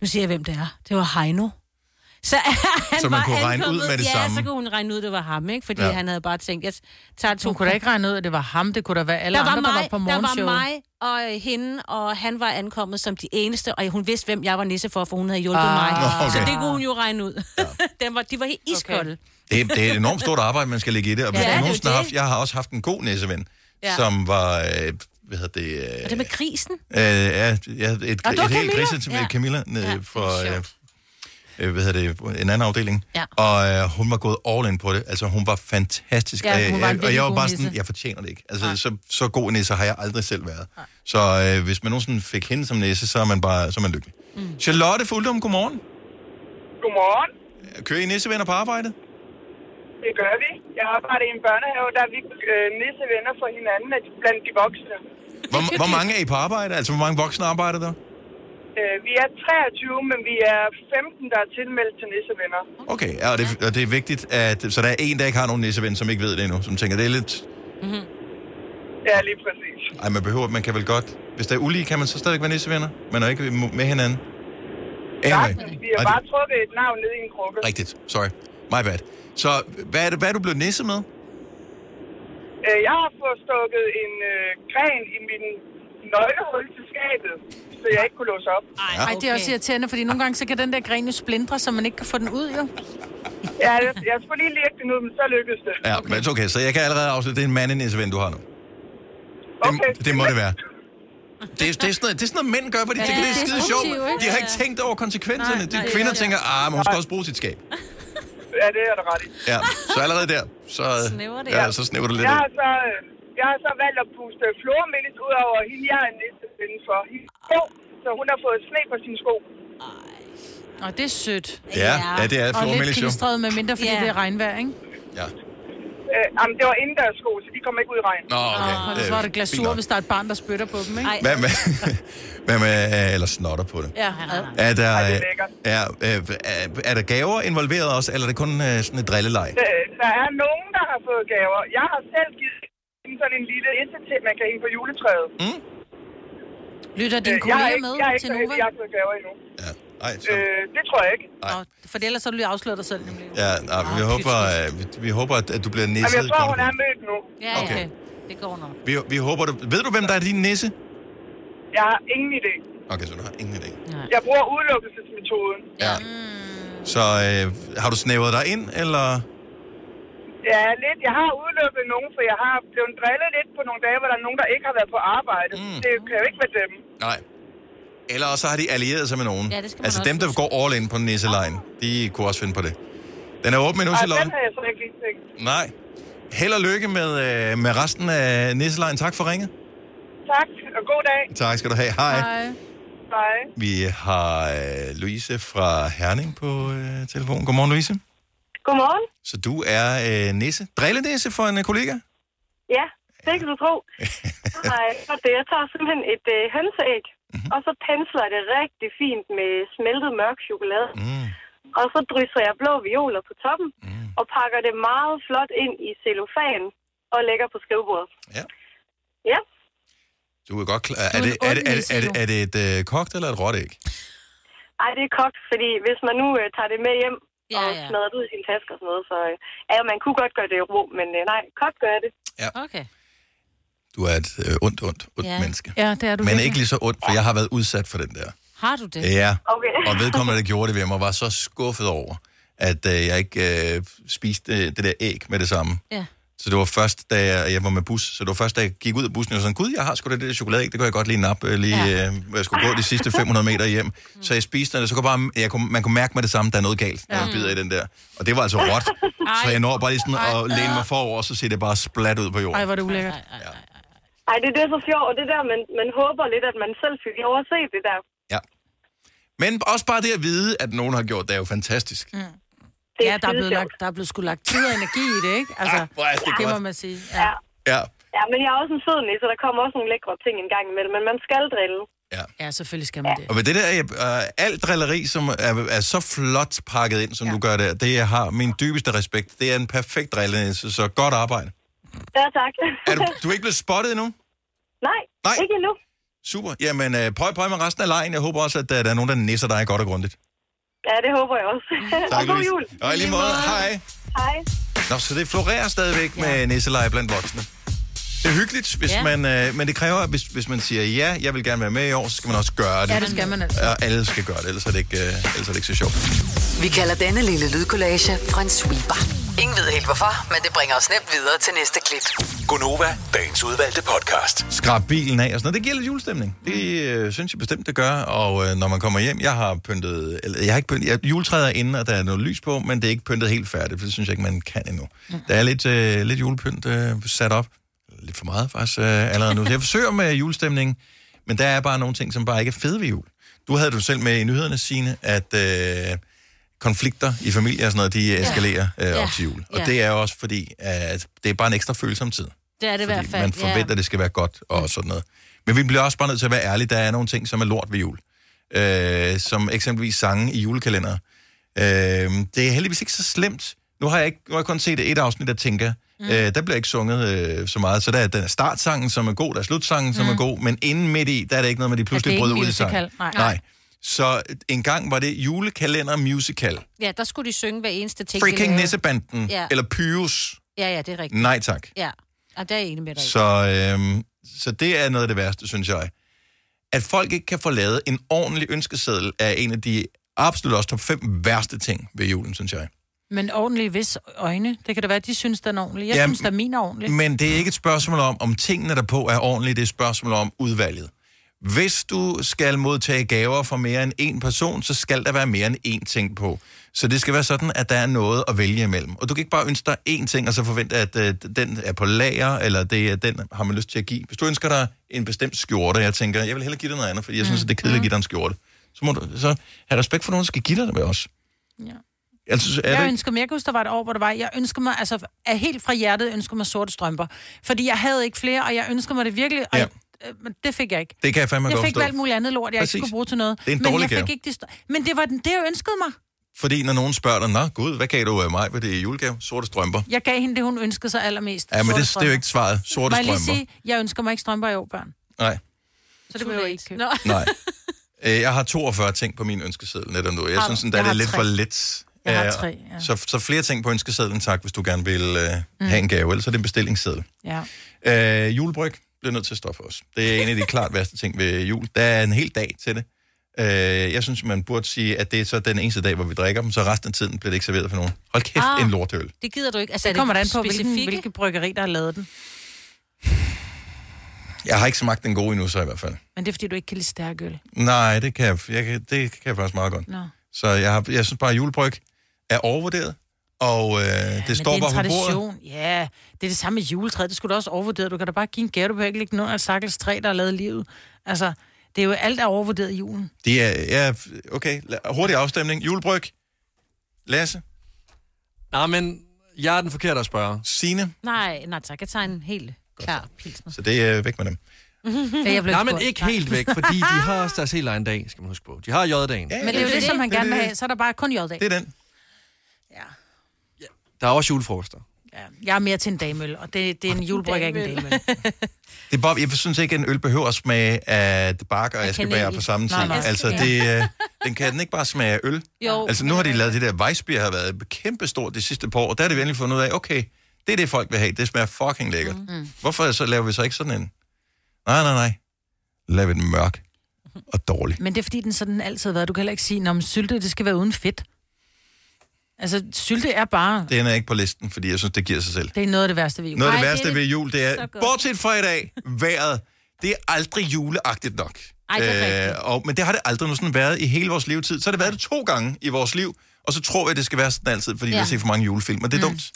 Speaker 3: nu siger jeg, hvem det er. Det var Heino. Så, han
Speaker 1: Så man
Speaker 3: var
Speaker 1: kunne regne ud
Speaker 3: ankommet-
Speaker 1: med det
Speaker 3: ja,
Speaker 1: samme.
Speaker 3: så kunne hun regne ud, at det var ham, ikke? Fordi
Speaker 2: Ja.
Speaker 3: ja. han havde bare tænkt, jeg tager to
Speaker 2: Du kunne da ikke regne ud, at det var ham. Det kunne da være alle
Speaker 3: der var
Speaker 2: andre,
Speaker 3: mig,
Speaker 2: der var på
Speaker 3: der var
Speaker 2: morgenshow.
Speaker 3: mig og øh, hende, og han var ankommet som de eneste, og hun vidste, hvem jeg var nisse for, for hun havde hjulpet
Speaker 2: Ah.
Speaker 3: mig.
Speaker 1: Okay.
Speaker 3: Så det kunne hun jo regne ud. Den var, de var helt iskolde.
Speaker 1: det, det er et enormt stort arbejde, man skal lægge i det. Og
Speaker 3: Ja,
Speaker 1: ja,
Speaker 3: det er
Speaker 1: nogensinde haft, jeg har også haft en god næseven,
Speaker 3: Ja.
Speaker 1: ja. som var, øh, hvad hedder det, øh,
Speaker 3: Og det med krisen?
Speaker 1: øh, ja, ja, et, et,
Speaker 3: det
Speaker 1: et
Speaker 3: var
Speaker 1: helt griset til
Speaker 3: Ja.
Speaker 1: Camilla nede
Speaker 3: Ja,
Speaker 1: ja, for, øh, øh, hvad hedder det, en anden afdeling.
Speaker 3: Ja.
Speaker 1: Og øh, hun var gået all in på det. Altså, hun var fantastisk.
Speaker 2: Ja, hun
Speaker 1: Og
Speaker 2: var en
Speaker 1: jeg- og jeg var bare
Speaker 2: nisse.
Speaker 1: sådan, jeg fortjener det ikke. Altså, så, så god en nisse har jeg aldrig selv været. Så øh, hvis man nogensinde fik hende som nisse, så er man bare så er man lykkelig. Mm. Charlotte Fuldum, godmorgen.
Speaker 17: Godmorgen.
Speaker 1: Kører I nissevenner på arbejdet?
Speaker 17: Det gør vi. Jeg arbejder i en børnehave, der er vi øh, nissevenner for hinanden blandt de voksne.
Speaker 1: Hvor, hvor mange er I på arbejde? Altså, hvor mange voksne arbejder der?
Speaker 17: Øh, vi er 23, men vi er 15, der er tilmeldt til nissevenner.
Speaker 1: Okay, ja, og, det, og det er vigtigt, at... Så der er en, der ikke har nogen nisseven, som ikke ved det endnu, som tænker, det er lidt...
Speaker 17: Mm-hmm. Ja, lige præcis.
Speaker 1: Ej, man behøver, man kan vel godt... Hvis der er ulige, kan man så stadig være nissevenner, men er ikke med hinanden. Anyway,
Speaker 17: Vi har bare trukket et navn ned i en krukke.
Speaker 1: rigtigt. Sorry. My bad. Så hvad er, det, hvad er du blevet nisse med?
Speaker 17: Øh, jeg har fået stukket en øh, gren i min nøglehul til skabet, så jeg ikke kunne låse op.
Speaker 2: Ej, Ej, det er også irriterende, fordi nogle gange så kan den der gren jo splindre, så man ikke kan få den ud, jo.
Speaker 17: Ja, jeg, jeg skulle lige lægge den ud, men så lykkedes det.
Speaker 1: Ja, okay. men okay, så jeg kan allerede afsløre, det er en mandenisseven, du har nu. Det,
Speaker 17: Okay.
Speaker 1: det må det være. Det er, det, er sådan noget, det er sådan noget, mænd gør, fordi de
Speaker 17: Ja,
Speaker 1: tænker, det er
Speaker 17: det er
Speaker 1: skide sjovt. De har
Speaker 17: Ja,
Speaker 1: ikke
Speaker 17: ja.
Speaker 1: tænkt over konsekvenserne.
Speaker 17: Nej,
Speaker 1: De
Speaker 17: nej,
Speaker 1: kvinder
Speaker 17: ja, ja.
Speaker 1: tænker, ah, men hun skal også bruge sit skab.
Speaker 17: Ja, det er der ret i.
Speaker 1: Ja, så allerede der, så,
Speaker 17: Snæver det.
Speaker 1: ja, så snæver du lidt
Speaker 17: jeg
Speaker 1: ind.
Speaker 17: har, så, øh, jeg har så valgt at puste flormelis ud over hende, jeg er næste for. Hende sko, så hun har fået sne på sine sko.
Speaker 2: Og det er sødt.
Speaker 1: Ja, ja, det er
Speaker 2: Og
Speaker 1: flormelis
Speaker 2: lidt
Speaker 1: jo.
Speaker 2: klistret med mindre, fordi
Speaker 3: Ja.
Speaker 2: det er regnvejr, ikke?
Speaker 1: Ja.
Speaker 17: Øh, jamen, det var indendørs sko, så de kom ikke ud i regn.
Speaker 1: Nå, okay.
Speaker 2: Og så var det glasur, hvis der er et barn, der spytter på dem, ikke?
Speaker 1: Hvad med, hvad med, eller snotter på det?
Speaker 2: Ja,
Speaker 1: Er der,
Speaker 17: Ej, det er
Speaker 1: er, øh, er, er der gaver involveret også, eller er det kun øh, sådan et drilleleg?
Speaker 17: Der, der er nogen, der har fået gaver. Jeg har selv givet en lille isse til, man kan hænge på juletræet.
Speaker 1: Mm?
Speaker 2: Lytter
Speaker 17: Øh, har
Speaker 2: kolleger
Speaker 17: ikke,
Speaker 2: med
Speaker 17: jeg ikke
Speaker 2: til Nova?
Speaker 17: jeg har fået gaver endnu.
Speaker 1: Ej, så,
Speaker 17: Øh, det tror jeg ikke.
Speaker 1: Nej.
Speaker 2: Nå, for ellers så vil du afsløre dig selv, nemlig.
Speaker 1: ja, nej, vi, håber, øh, vi, vi håber, at, at du bliver
Speaker 17: Jamen,
Speaker 1: nisset.
Speaker 17: jeg tror, hun er mødt nu.
Speaker 3: Ja,
Speaker 1: Okay.
Speaker 3: okay. Det går nok.
Speaker 1: Vi, vi håber, du... Ved du, hvem der er din nisse?
Speaker 17: Jeg har ingen idé.
Speaker 1: Okay, så du har ingen idé.
Speaker 17: Jeg bruger udelukkelsesmetoden.
Speaker 1: Ja. Så øh, har du snævret dig ind, eller...
Speaker 17: Ja, lidt. Jeg har udelukket nogen, for jeg har blevet drillet lidt på nogle dage, hvor der er nogen, der ikke har været på arbejde. Mm. Det kan jo ikke være dem.
Speaker 1: Nej. Eller også har de allieret sig med nogen.
Speaker 17: Ja, det skal man
Speaker 1: altså
Speaker 17: også
Speaker 1: dem, der går all in på nisselejen, de kunne også finde på det. Den er åben endnu, Charlotte.
Speaker 17: den har jeg så ikke lige tænkt.
Speaker 1: Nej. Held og lykke med, øh, med resten af nisselejen. Tak for ringet.
Speaker 17: Tak, og god dag.
Speaker 1: Tak skal du have. Hej.
Speaker 17: Hej.
Speaker 1: Vi har øh, Louise fra Herning på øh, telefonen. Godmorgen, Louise.
Speaker 18: Godmorgen.
Speaker 1: Så du er øh, nisse. Drillenisse for en øh, kollega?
Speaker 18: Ja, det kan du tro. Nej, det, jeg tager simpelthen et øh, hønseæg, mm-hmm. og så pensler jeg det rigtig fint med smeltet mørk chokolade.
Speaker 1: Mm.
Speaker 18: Og så drysser jeg blå violer på toppen, mm. og pakker det meget flot ind i cellofan og lægger på skrivebordet.
Speaker 1: Ja.
Speaker 18: Ja,
Speaker 1: Du er godt klar. Er,
Speaker 18: er
Speaker 1: det, er, det, er, det, er, det, er det et øh, kogt eller et råt æg?
Speaker 18: Ej, det er kogt, fordi hvis man nu øh, tager det med hjem
Speaker 3: Ja,
Speaker 18: og
Speaker 3: ja.
Speaker 18: det ud i sin taske og sådan noget, så øh, ja, man kunne godt gøre det i ro, men øh, nej, kogt gør jeg det.
Speaker 1: Ja.
Speaker 3: Okay.
Speaker 1: Du er et øh, ondt, ondt, ondt
Speaker 3: Ja.
Speaker 1: menneske.
Speaker 2: Ja, det er du
Speaker 1: Men
Speaker 2: virkelig.
Speaker 1: ikke lige så ondt, for jeg har været udsat for den der.
Speaker 3: Har du det?
Speaker 1: Ja,
Speaker 18: Okay.
Speaker 1: og vedkommende, der gjorde det ved mig, var så skuffet over, at øh, jeg ikke øh, spiste øh, det der æg med det samme.
Speaker 3: Ja.
Speaker 1: Så det var først, da jeg, jeg var med bus, så det var først, da jeg gik ud af bussen, og var sådan, gud, jeg har sgu da det der chokoladeæg, det kunne jeg godt lige nappe, øh, lige, ja. øh, hvor jeg skulle gå de sidste 500 meter hjem. Så jeg spiste det, så kunne bare, jeg kunne, man kunne mærke med det samme, der er noget galt, når man
Speaker 18: Ja.
Speaker 1: bider i den der. Og det var altså råt. Så jeg når bare lige sådan at læne mig forover, og så ser det bare splat ud på jorden.
Speaker 2: Ej, hvor er det ulækkert.
Speaker 18: Ej, det, det er så fjort, og det der, man, man håber lidt, at man selv fik lov at se det der.
Speaker 1: Men også bare det at vide, at nogen har gjort det, er jo fantastisk.
Speaker 2: Mm. Ja, der er, blevet lagt, der er blevet skulle lagt tid og energi i det, ikke? Altså,
Speaker 1: Ah, er det
Speaker 2: det må man sige. Ja.
Speaker 1: Ja.
Speaker 18: Ja, men jeg er også en sød nisse, så der kommer også nogle lækre ting en gang imellem, men man skal drille.
Speaker 2: ja, selvfølgelig skal man det.
Speaker 1: Og ved det der, øh, alt drilleri, som er, er så flot pakket ind, som ja. du gør der, det jeg har min dybeste respekt. Det er en perfekt drillenisse, så godt arbejde.
Speaker 18: Ja, tak.
Speaker 1: Er du, du er ikke blevet spottet endnu?
Speaker 18: Nej,
Speaker 1: Nej.
Speaker 18: ikke endnu.
Speaker 1: Super. Jamen, øh, prøv, prøv med resten af lejen. Jeg håber også, at øh, der er nogen, der nisser dig godt og grundigt.
Speaker 18: Ja, det håber jeg også. og god jul.
Speaker 1: Og i lige måde, hej.
Speaker 18: Hej.
Speaker 1: Nå, så det florerer stadigvæk ja. med nisseleje blandt voksne. Det er hyggeligt, hvis
Speaker 2: Ja.
Speaker 1: man, øh, men det kræver, at hvis, hvis man siger, ja, jeg vil gerne være med i år, så skal man også gøre det.
Speaker 2: Ja, det skal man altså.
Speaker 1: Og alle skal gøre det, ellers er det ikke, øh, ellers er det ikke så sjovt.
Speaker 4: Vi kalder denne lille lydkollage Frans sweeper. Ingen ved helt hvorfor, men det bringer os nemt videre til næste klip.
Speaker 6: Gonova, dagens udvalgte podcast.
Speaker 1: Skrab bilen af og sådan noget. Det giver lidt julestemning. Det øh, synes jeg bestemt, det gør. Og øh, når man kommer hjem, jeg har pyntet, eller jeg har ikke pyntet, jeg, juletræet er inde, og der er noget lys på, men det er ikke pyntet helt færdigt, for det synes jeg ikke, man kan endnu. Der er lidt, øh, lidt julepynt øh, sat op. Lidt for meget faktisk øh, allerede nu. Så jeg forsøger med julestemning, men der er bare nogle ting, som bare ikke er fede ved jul. Du havde du selv med i nyhederne, Signe, at øh, konflikter i familier og sådan noget, de eskalerer øh, op
Speaker 3: Ja.
Speaker 1: til jul. Og
Speaker 3: Ja.
Speaker 1: det er også fordi, at det er bare en ekstra følsom tid.
Speaker 3: Det er det i hvert fald.
Speaker 1: Man forventer, at det skal være godt og sådan noget. Men vi bliver også bare nødt til at være ærlige. Der er nogle ting, som er lort ved jul. Øh, som eksempelvis sange i julekalender. Øh, det er heldigvis ikke så slemt. Nu har jeg, ikke, nu har jeg kun set et afsnit af Tinka. Mm. Øh, der bliver ikke sunget øh, så meget. Så der er den startsangen, som er god, der er slutsangen, som
Speaker 2: Mm.
Speaker 1: er god. Men inden midt i, der er det ikke noget med, de pludselig
Speaker 2: en
Speaker 1: ud i sang.
Speaker 2: Nej.
Speaker 1: Nej. Så en gang var det julekalender musical.
Speaker 3: Ja, der skulle de synge hver eneste ting.
Speaker 1: Freaking. Nissebanden.
Speaker 3: Ja.
Speaker 1: Eller Pyrus.
Speaker 3: Ja, ja, det er rigtigt.
Speaker 1: Nej tak.
Speaker 3: Ja, og der er jeg enig med dig.
Speaker 1: Så, øhm, så det er noget af det værste, synes jeg. At folk ikke kan få lavet en ordentlig ønskeseddel er en af de absolut også top 5 værste ting ved julen, synes jeg.
Speaker 2: Men ordentligt vis øjne. Det kan da være, at de synes, den er ordentlig. Jeg
Speaker 1: Ja,
Speaker 2: synes, der min er ordentlig.
Speaker 1: Men det er ikke et spørgsmål om, om tingene derpå er ordentlige, det er et spørgsmål om udvalget. Hvis du skal modtage gaver fra mere end en person, så skal der være mere end én ting på. Så det skal være sådan, at der er noget at vælge imellem. Og du kan ikke bare ønske dig én ting, og så forvente, at øh, den er på lager, eller det er den, har man lyst til at give. Hvis du ønsker dig en bestemt skjorte, og jeg tænker, jeg vil hellere give dig noget andet, fordi jeg synes, at det er kedeligt at give dig en skjorte. Så må du så have respekt for nogen, der skal give dig det med os.
Speaker 2: Ja.
Speaker 1: Altså, er
Speaker 2: jeg
Speaker 1: det,
Speaker 2: ønsker mig, jeg kan huske, der var et år, hvor det var, jeg ønsker mig, altså af helt fra hjertet ønsker mig sorte strømper. Fordi jeg havde ikke flere, og jeg ønsker mig det virkelig, og
Speaker 1: Ja.
Speaker 2: jeg, øh, det fik jeg ikke.
Speaker 1: det kan jeg fandme
Speaker 2: jeg
Speaker 1: godt
Speaker 2: fik
Speaker 1: forstå.
Speaker 2: alt muligt andet lort, jeg
Speaker 1: Præcis.
Speaker 2: ikke skulle bruge til noget.
Speaker 1: Det er en
Speaker 2: men jeg fik ikke de st- Men det var den, det, jeg ønskede mig.
Speaker 1: Fordi når nogen spørger dig, Nå gud, hvad gav du af mig ved det i julegave? Sorte strømper.
Speaker 2: Jeg gav hende det, hun ønskede sig allermest.
Speaker 1: Ja, men det, det er jo ikke svaret. Sorte
Speaker 2: Må jeg lige
Speaker 1: strømper.
Speaker 2: sige, jeg ønsker mig ikke strømper i år, børn.
Speaker 1: Nej.
Speaker 2: Så det behøver jeg ikke købe.
Speaker 1: Nej. Øh, Jeg har 42 ting på min ønskeseddel netop nu. Jeg
Speaker 2: Har
Speaker 1: synes,
Speaker 2: du?
Speaker 1: der
Speaker 2: Jeg
Speaker 1: er det lidt
Speaker 2: tre.
Speaker 1: for lidt.
Speaker 2: Jeg har
Speaker 1: Øh,
Speaker 2: tre, ja.
Speaker 1: så, så flere ting på ønskesedlen, tak, hvis du gerne vil uh, have en gave. Ellers er det en bestillingsseddel.
Speaker 2: Ja.
Speaker 1: Uh, julebryg bliver nødt til at stoppe for os. Det er en af de klart værste ting ved jul. Der er en hel dag til det. Uh, jeg synes, man burde sige, at det er så den eneste dag, hvor vi drikker dem, så resten af tiden bliver det ikke serveret for nogen. Hold kæft,
Speaker 3: Ah.
Speaker 1: en lortøl.
Speaker 3: Det gider du ikke. Altså,
Speaker 2: Det
Speaker 3: er
Speaker 2: kommer an på, hvilken, hvilke bryggeri, der har lavet den.
Speaker 1: Jeg har ikke smagt den gode endnu, så i hvert fald.
Speaker 2: Men det er, fordi du ikke kan lide stærk øl.
Speaker 1: Nej, det kan jeg, jeg det kan jeg faktisk meget godt.
Speaker 2: Nå.
Speaker 1: Så jeg, har, jeg synes bare, at julebryg er overvurderet. Og øh, det
Speaker 2: Men
Speaker 1: står
Speaker 2: det er en
Speaker 1: bare på bordet.
Speaker 2: tradition. Ja, det er det samme med juletræet. Det skulle du også overvurdere. Du kan da bare give en gave. Du behøver ikke lægge noget af Sakkels træ, der har lavet livet. Altså, det er jo alt er overvurderet i julen.
Speaker 1: Det er, ja, okay, hurtig afstemning. Julebryg. Lasse.
Speaker 16: Nej, men jeg er den forkerte at spørge.
Speaker 1: Signe.
Speaker 3: Nej, nej tak. Jeg tager en helt klar pilsner.
Speaker 1: Så det er væk med dem.
Speaker 2: Ja, jeg blev
Speaker 16: Nej, men ikke helt væk, fordi de har også deres helt egen dag, skal man huske på. De har J-dagen.
Speaker 2: Men det er jo det, som han gerne vil have. Så er der bare kun jod
Speaker 1: Det er den.
Speaker 16: Der er også julefrokoster.
Speaker 2: Ja. jeg er mere til en damøl, og det, det er en julebryg, ikke en damøl.
Speaker 1: Det er bare, jeg synes ikke, at en øl behøver at smage af bark og askebær på samme tid.
Speaker 2: Nej, nej.
Speaker 1: Altså, det, øh, den kan den ikke bare smage af øl.
Speaker 3: Jo.
Speaker 1: Altså, nu har de lavet det der Weissbier, har været kæmpestort de sidste par år, og der er det virkelig fundet ud af, okay, det er det, folk vil have. Det smager fucking lækkert. Mm. Hvorfor så laver vi så ikke sådan en? Nej, nej, nej. Lav et mørk og dårlig.
Speaker 2: Men det er fordi, den sådan altid har været. Du kan heller ikke sige, at sylte, det skal være uden fedt. Altså, sylte er bare...
Speaker 1: Den er ikke på listen, fordi jeg synes, det giver sig selv.
Speaker 2: Det er noget af det værste ved jul.
Speaker 1: Noget af det
Speaker 2: Ej,
Speaker 1: værste
Speaker 2: er
Speaker 1: ved jul, det er, bortset fra i dag, vejret, det er aldrig juleagtigt nok.
Speaker 2: Ej, det rigtigt.
Speaker 1: og, men det har det aldrig nogensinde været i hele vores levetid. Så har det været det to gange i vores liv, og så tror jeg, det skal være sådan altid, fordi ja. vi har set for mange julefilm, og det er mm. dumt.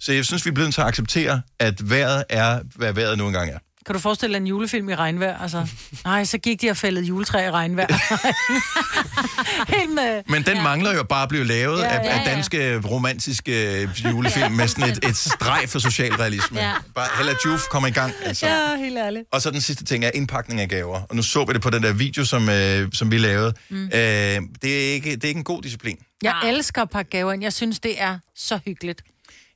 Speaker 1: Så jeg synes, vi er blevet nødt til at acceptere, at vejret er, hvad vejret nu engang er.
Speaker 2: Kan du forestille dig en julefilm i regnvejr? Altså, nej, så gik de og fældede juletræ i regnvejr. Helt med...
Speaker 1: Men den ja. mangler jo bare at blive lavet
Speaker 2: Ja,
Speaker 1: ja, af,
Speaker 2: ja,
Speaker 1: af
Speaker 2: ja.
Speaker 1: danske romantiske julefilm med sådan et, et streg for socialrealisme.
Speaker 2: Ja.
Speaker 1: Ja. Bare Hella Juf kommer i gang. Altså.
Speaker 2: Ja, helt ærligt.
Speaker 1: Og så den sidste ting er indpakning af gaver. Og nu så vi det på den der video, som, øh, som vi lavede. Mm. Øh, det, er ikke, det er ikke en god disciplin.
Speaker 2: Jeg elsker at pakke gaver ind. Jeg synes, det er så hyggeligt.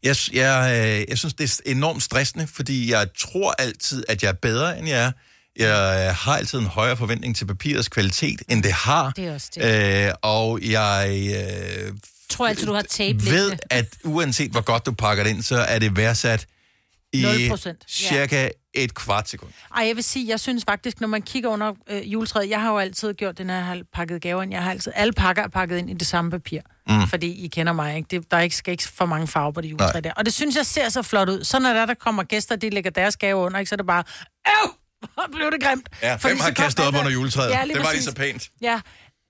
Speaker 1: Jeg, jeg, øh, jeg synes, det er enormt stressende, fordi jeg tror altid, at jeg er bedre, end jeg er. Jeg øh, har altid en højere forventning til papirets kvalitet, end det har.
Speaker 3: Det er også det.
Speaker 1: Øh, og jeg øh,
Speaker 3: tror altid, du har tape
Speaker 1: ved, at uanset hvor godt du pakker det ind, så er det værdsat i
Speaker 2: 0%.
Speaker 1: cirka et kvart sekund.
Speaker 2: Ej, jeg vil sige, jeg synes faktisk, når man kigger under øh, juletræet, jeg har jo altid gjort jeg har pakket gaver. Jeg har altid, alle pakker er pakket ind i det samme papir. Mm. Fordi I kender mig, ikke? Det, der er ikke, skal ikke for mange farver på det juletræ
Speaker 1: Nej.
Speaker 2: der. Og det synes jeg ser så flot ud. Så når der, der kommer gæster, de lægger deres gave under, ikke? så er det bare, øv, hvor blev det grimt.
Speaker 1: Ja,
Speaker 2: Fordi
Speaker 1: hvem har kastet op
Speaker 2: der-
Speaker 1: under juletræet?
Speaker 2: Ja,
Speaker 1: det var lige så pænt.
Speaker 2: Ja,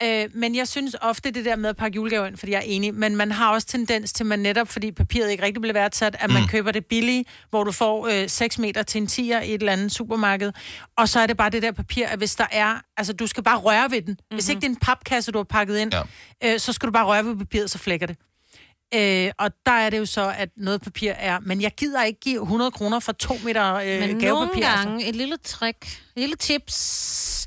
Speaker 2: øh, men jeg synes ofte det der med at pakke julegaver ind, fordi jeg er enig, men man har også tendens til, man netop, fordi papiret ikke rigtig bliver værdsat, at man
Speaker 1: Mm.
Speaker 2: køber det billige, hvor du får øh, 6 meter til en 10'er i et eller andet supermarked, og så er det bare det der papir, at hvis der er, altså du skal bare røre ved den. Mm-hmm. Hvis ikke det er en papkasse, du har pakket ind, ja. øh, så skal du bare røre ved papiret, så flækker det. Øh, og der er det jo så, at noget papir er... Men jeg gider ikke give 100 kroner for to meter øh,
Speaker 3: Men
Speaker 2: gavepapir.
Speaker 3: nogle
Speaker 2: altså.
Speaker 3: gange, et lille trick, et lille tips.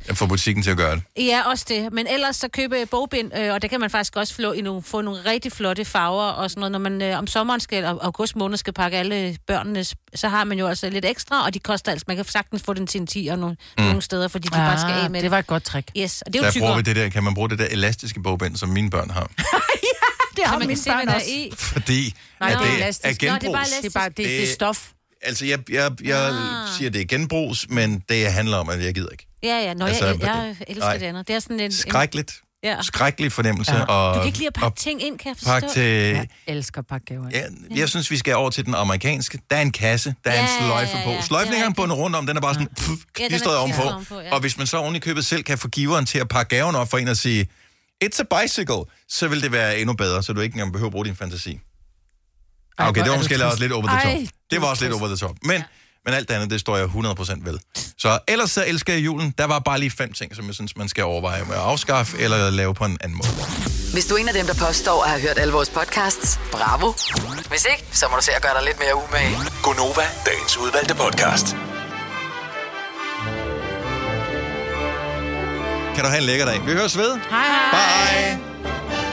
Speaker 1: Jeg får butikken til at gøre det.
Speaker 3: Ja, også det. Men ellers så købe bogbind, øh, og det kan man faktisk også få, i nogle, få nogle rigtig flotte farver og sådan noget. Når man øh, om sommeren skal, og august måned skal pakke alle børnenes, så har man jo også lidt ekstra, og de koster altså, man kan sagtens få den til en 10 og nogle, mm. nogle steder, fordi de
Speaker 2: Ah,
Speaker 3: bare skal af med
Speaker 2: det var et godt trick.
Speaker 3: Yes, og det er jo
Speaker 1: Der bruger
Speaker 3: tykkere.
Speaker 1: vi det der, kan man bruge det der elastiske bogbind, som mine børn har.
Speaker 2: Det har
Speaker 3: Så man
Speaker 2: mine
Speaker 3: se,
Speaker 2: børn
Speaker 3: er
Speaker 2: også.
Speaker 3: i.
Speaker 1: Fordi
Speaker 2: Nej,
Speaker 1: at
Speaker 2: det er
Speaker 1: er
Speaker 2: Nå, det er
Speaker 1: genbrugs.
Speaker 2: bare elastisk. Det er bare- det- det er stof.
Speaker 1: Altså, jeg, jeg, jeg ah. siger, det er genbrugs, men det handler om, at jeg gider ikke.
Speaker 3: Ja, ja. Nå,
Speaker 1: Altså,
Speaker 3: jeg, jeg elsker
Speaker 1: nej.
Speaker 3: det andet. Det er sådan en...
Speaker 1: Skrækkeligt.
Speaker 3: Ja.
Speaker 1: Skrækkelig fornemmelse.
Speaker 3: Ja.
Speaker 1: Og,
Speaker 3: Du kan ikke lide at pakke ting ind, kan jeg forstå.
Speaker 1: pakke til...
Speaker 2: Jeg elsker at pakke gaver.
Speaker 1: Ja, jeg synes, vi skal over til den amerikanske. Der er en kasse, der er
Speaker 3: Ja,
Speaker 1: en
Speaker 3: ja,
Speaker 1: sløjfe
Speaker 3: ja,
Speaker 1: på.
Speaker 3: ja.
Speaker 1: Sløjfen er bundet rundt om, den er bare sådan pff,
Speaker 3: den er
Speaker 1: klistret ovenpå.
Speaker 3: ovenpå, ja.
Speaker 1: Og hvis man så oven i købet selv kan få giveren til at pakke gaven op for en og sige, it's a bicycle, så vil det være endnu bedre, så du ikke engang behøver at bruge din fantasi. Okay, det var
Speaker 2: er
Speaker 1: måske også lidt over the top.
Speaker 2: Ej,
Speaker 1: det var også lidt over the top. Men, men alt det andet, det står jeg 100% ved. Så ellers så elsker jeg julen. Der var bare lige fem ting, som jeg synes, man skal overveje med at afskaffe eller lave på en anden måde.
Speaker 4: Hvis du er en af dem, der påstår at have hørt alle vores podcasts, bravo. Hvis ikke, så må du se at gøre dig lidt mere umage.
Speaker 6: Gonova, dagens udvalgte podcast.
Speaker 1: Kan du have en lækker dag. Vi høres ved.
Speaker 2: Hej hej.
Speaker 1: Bye.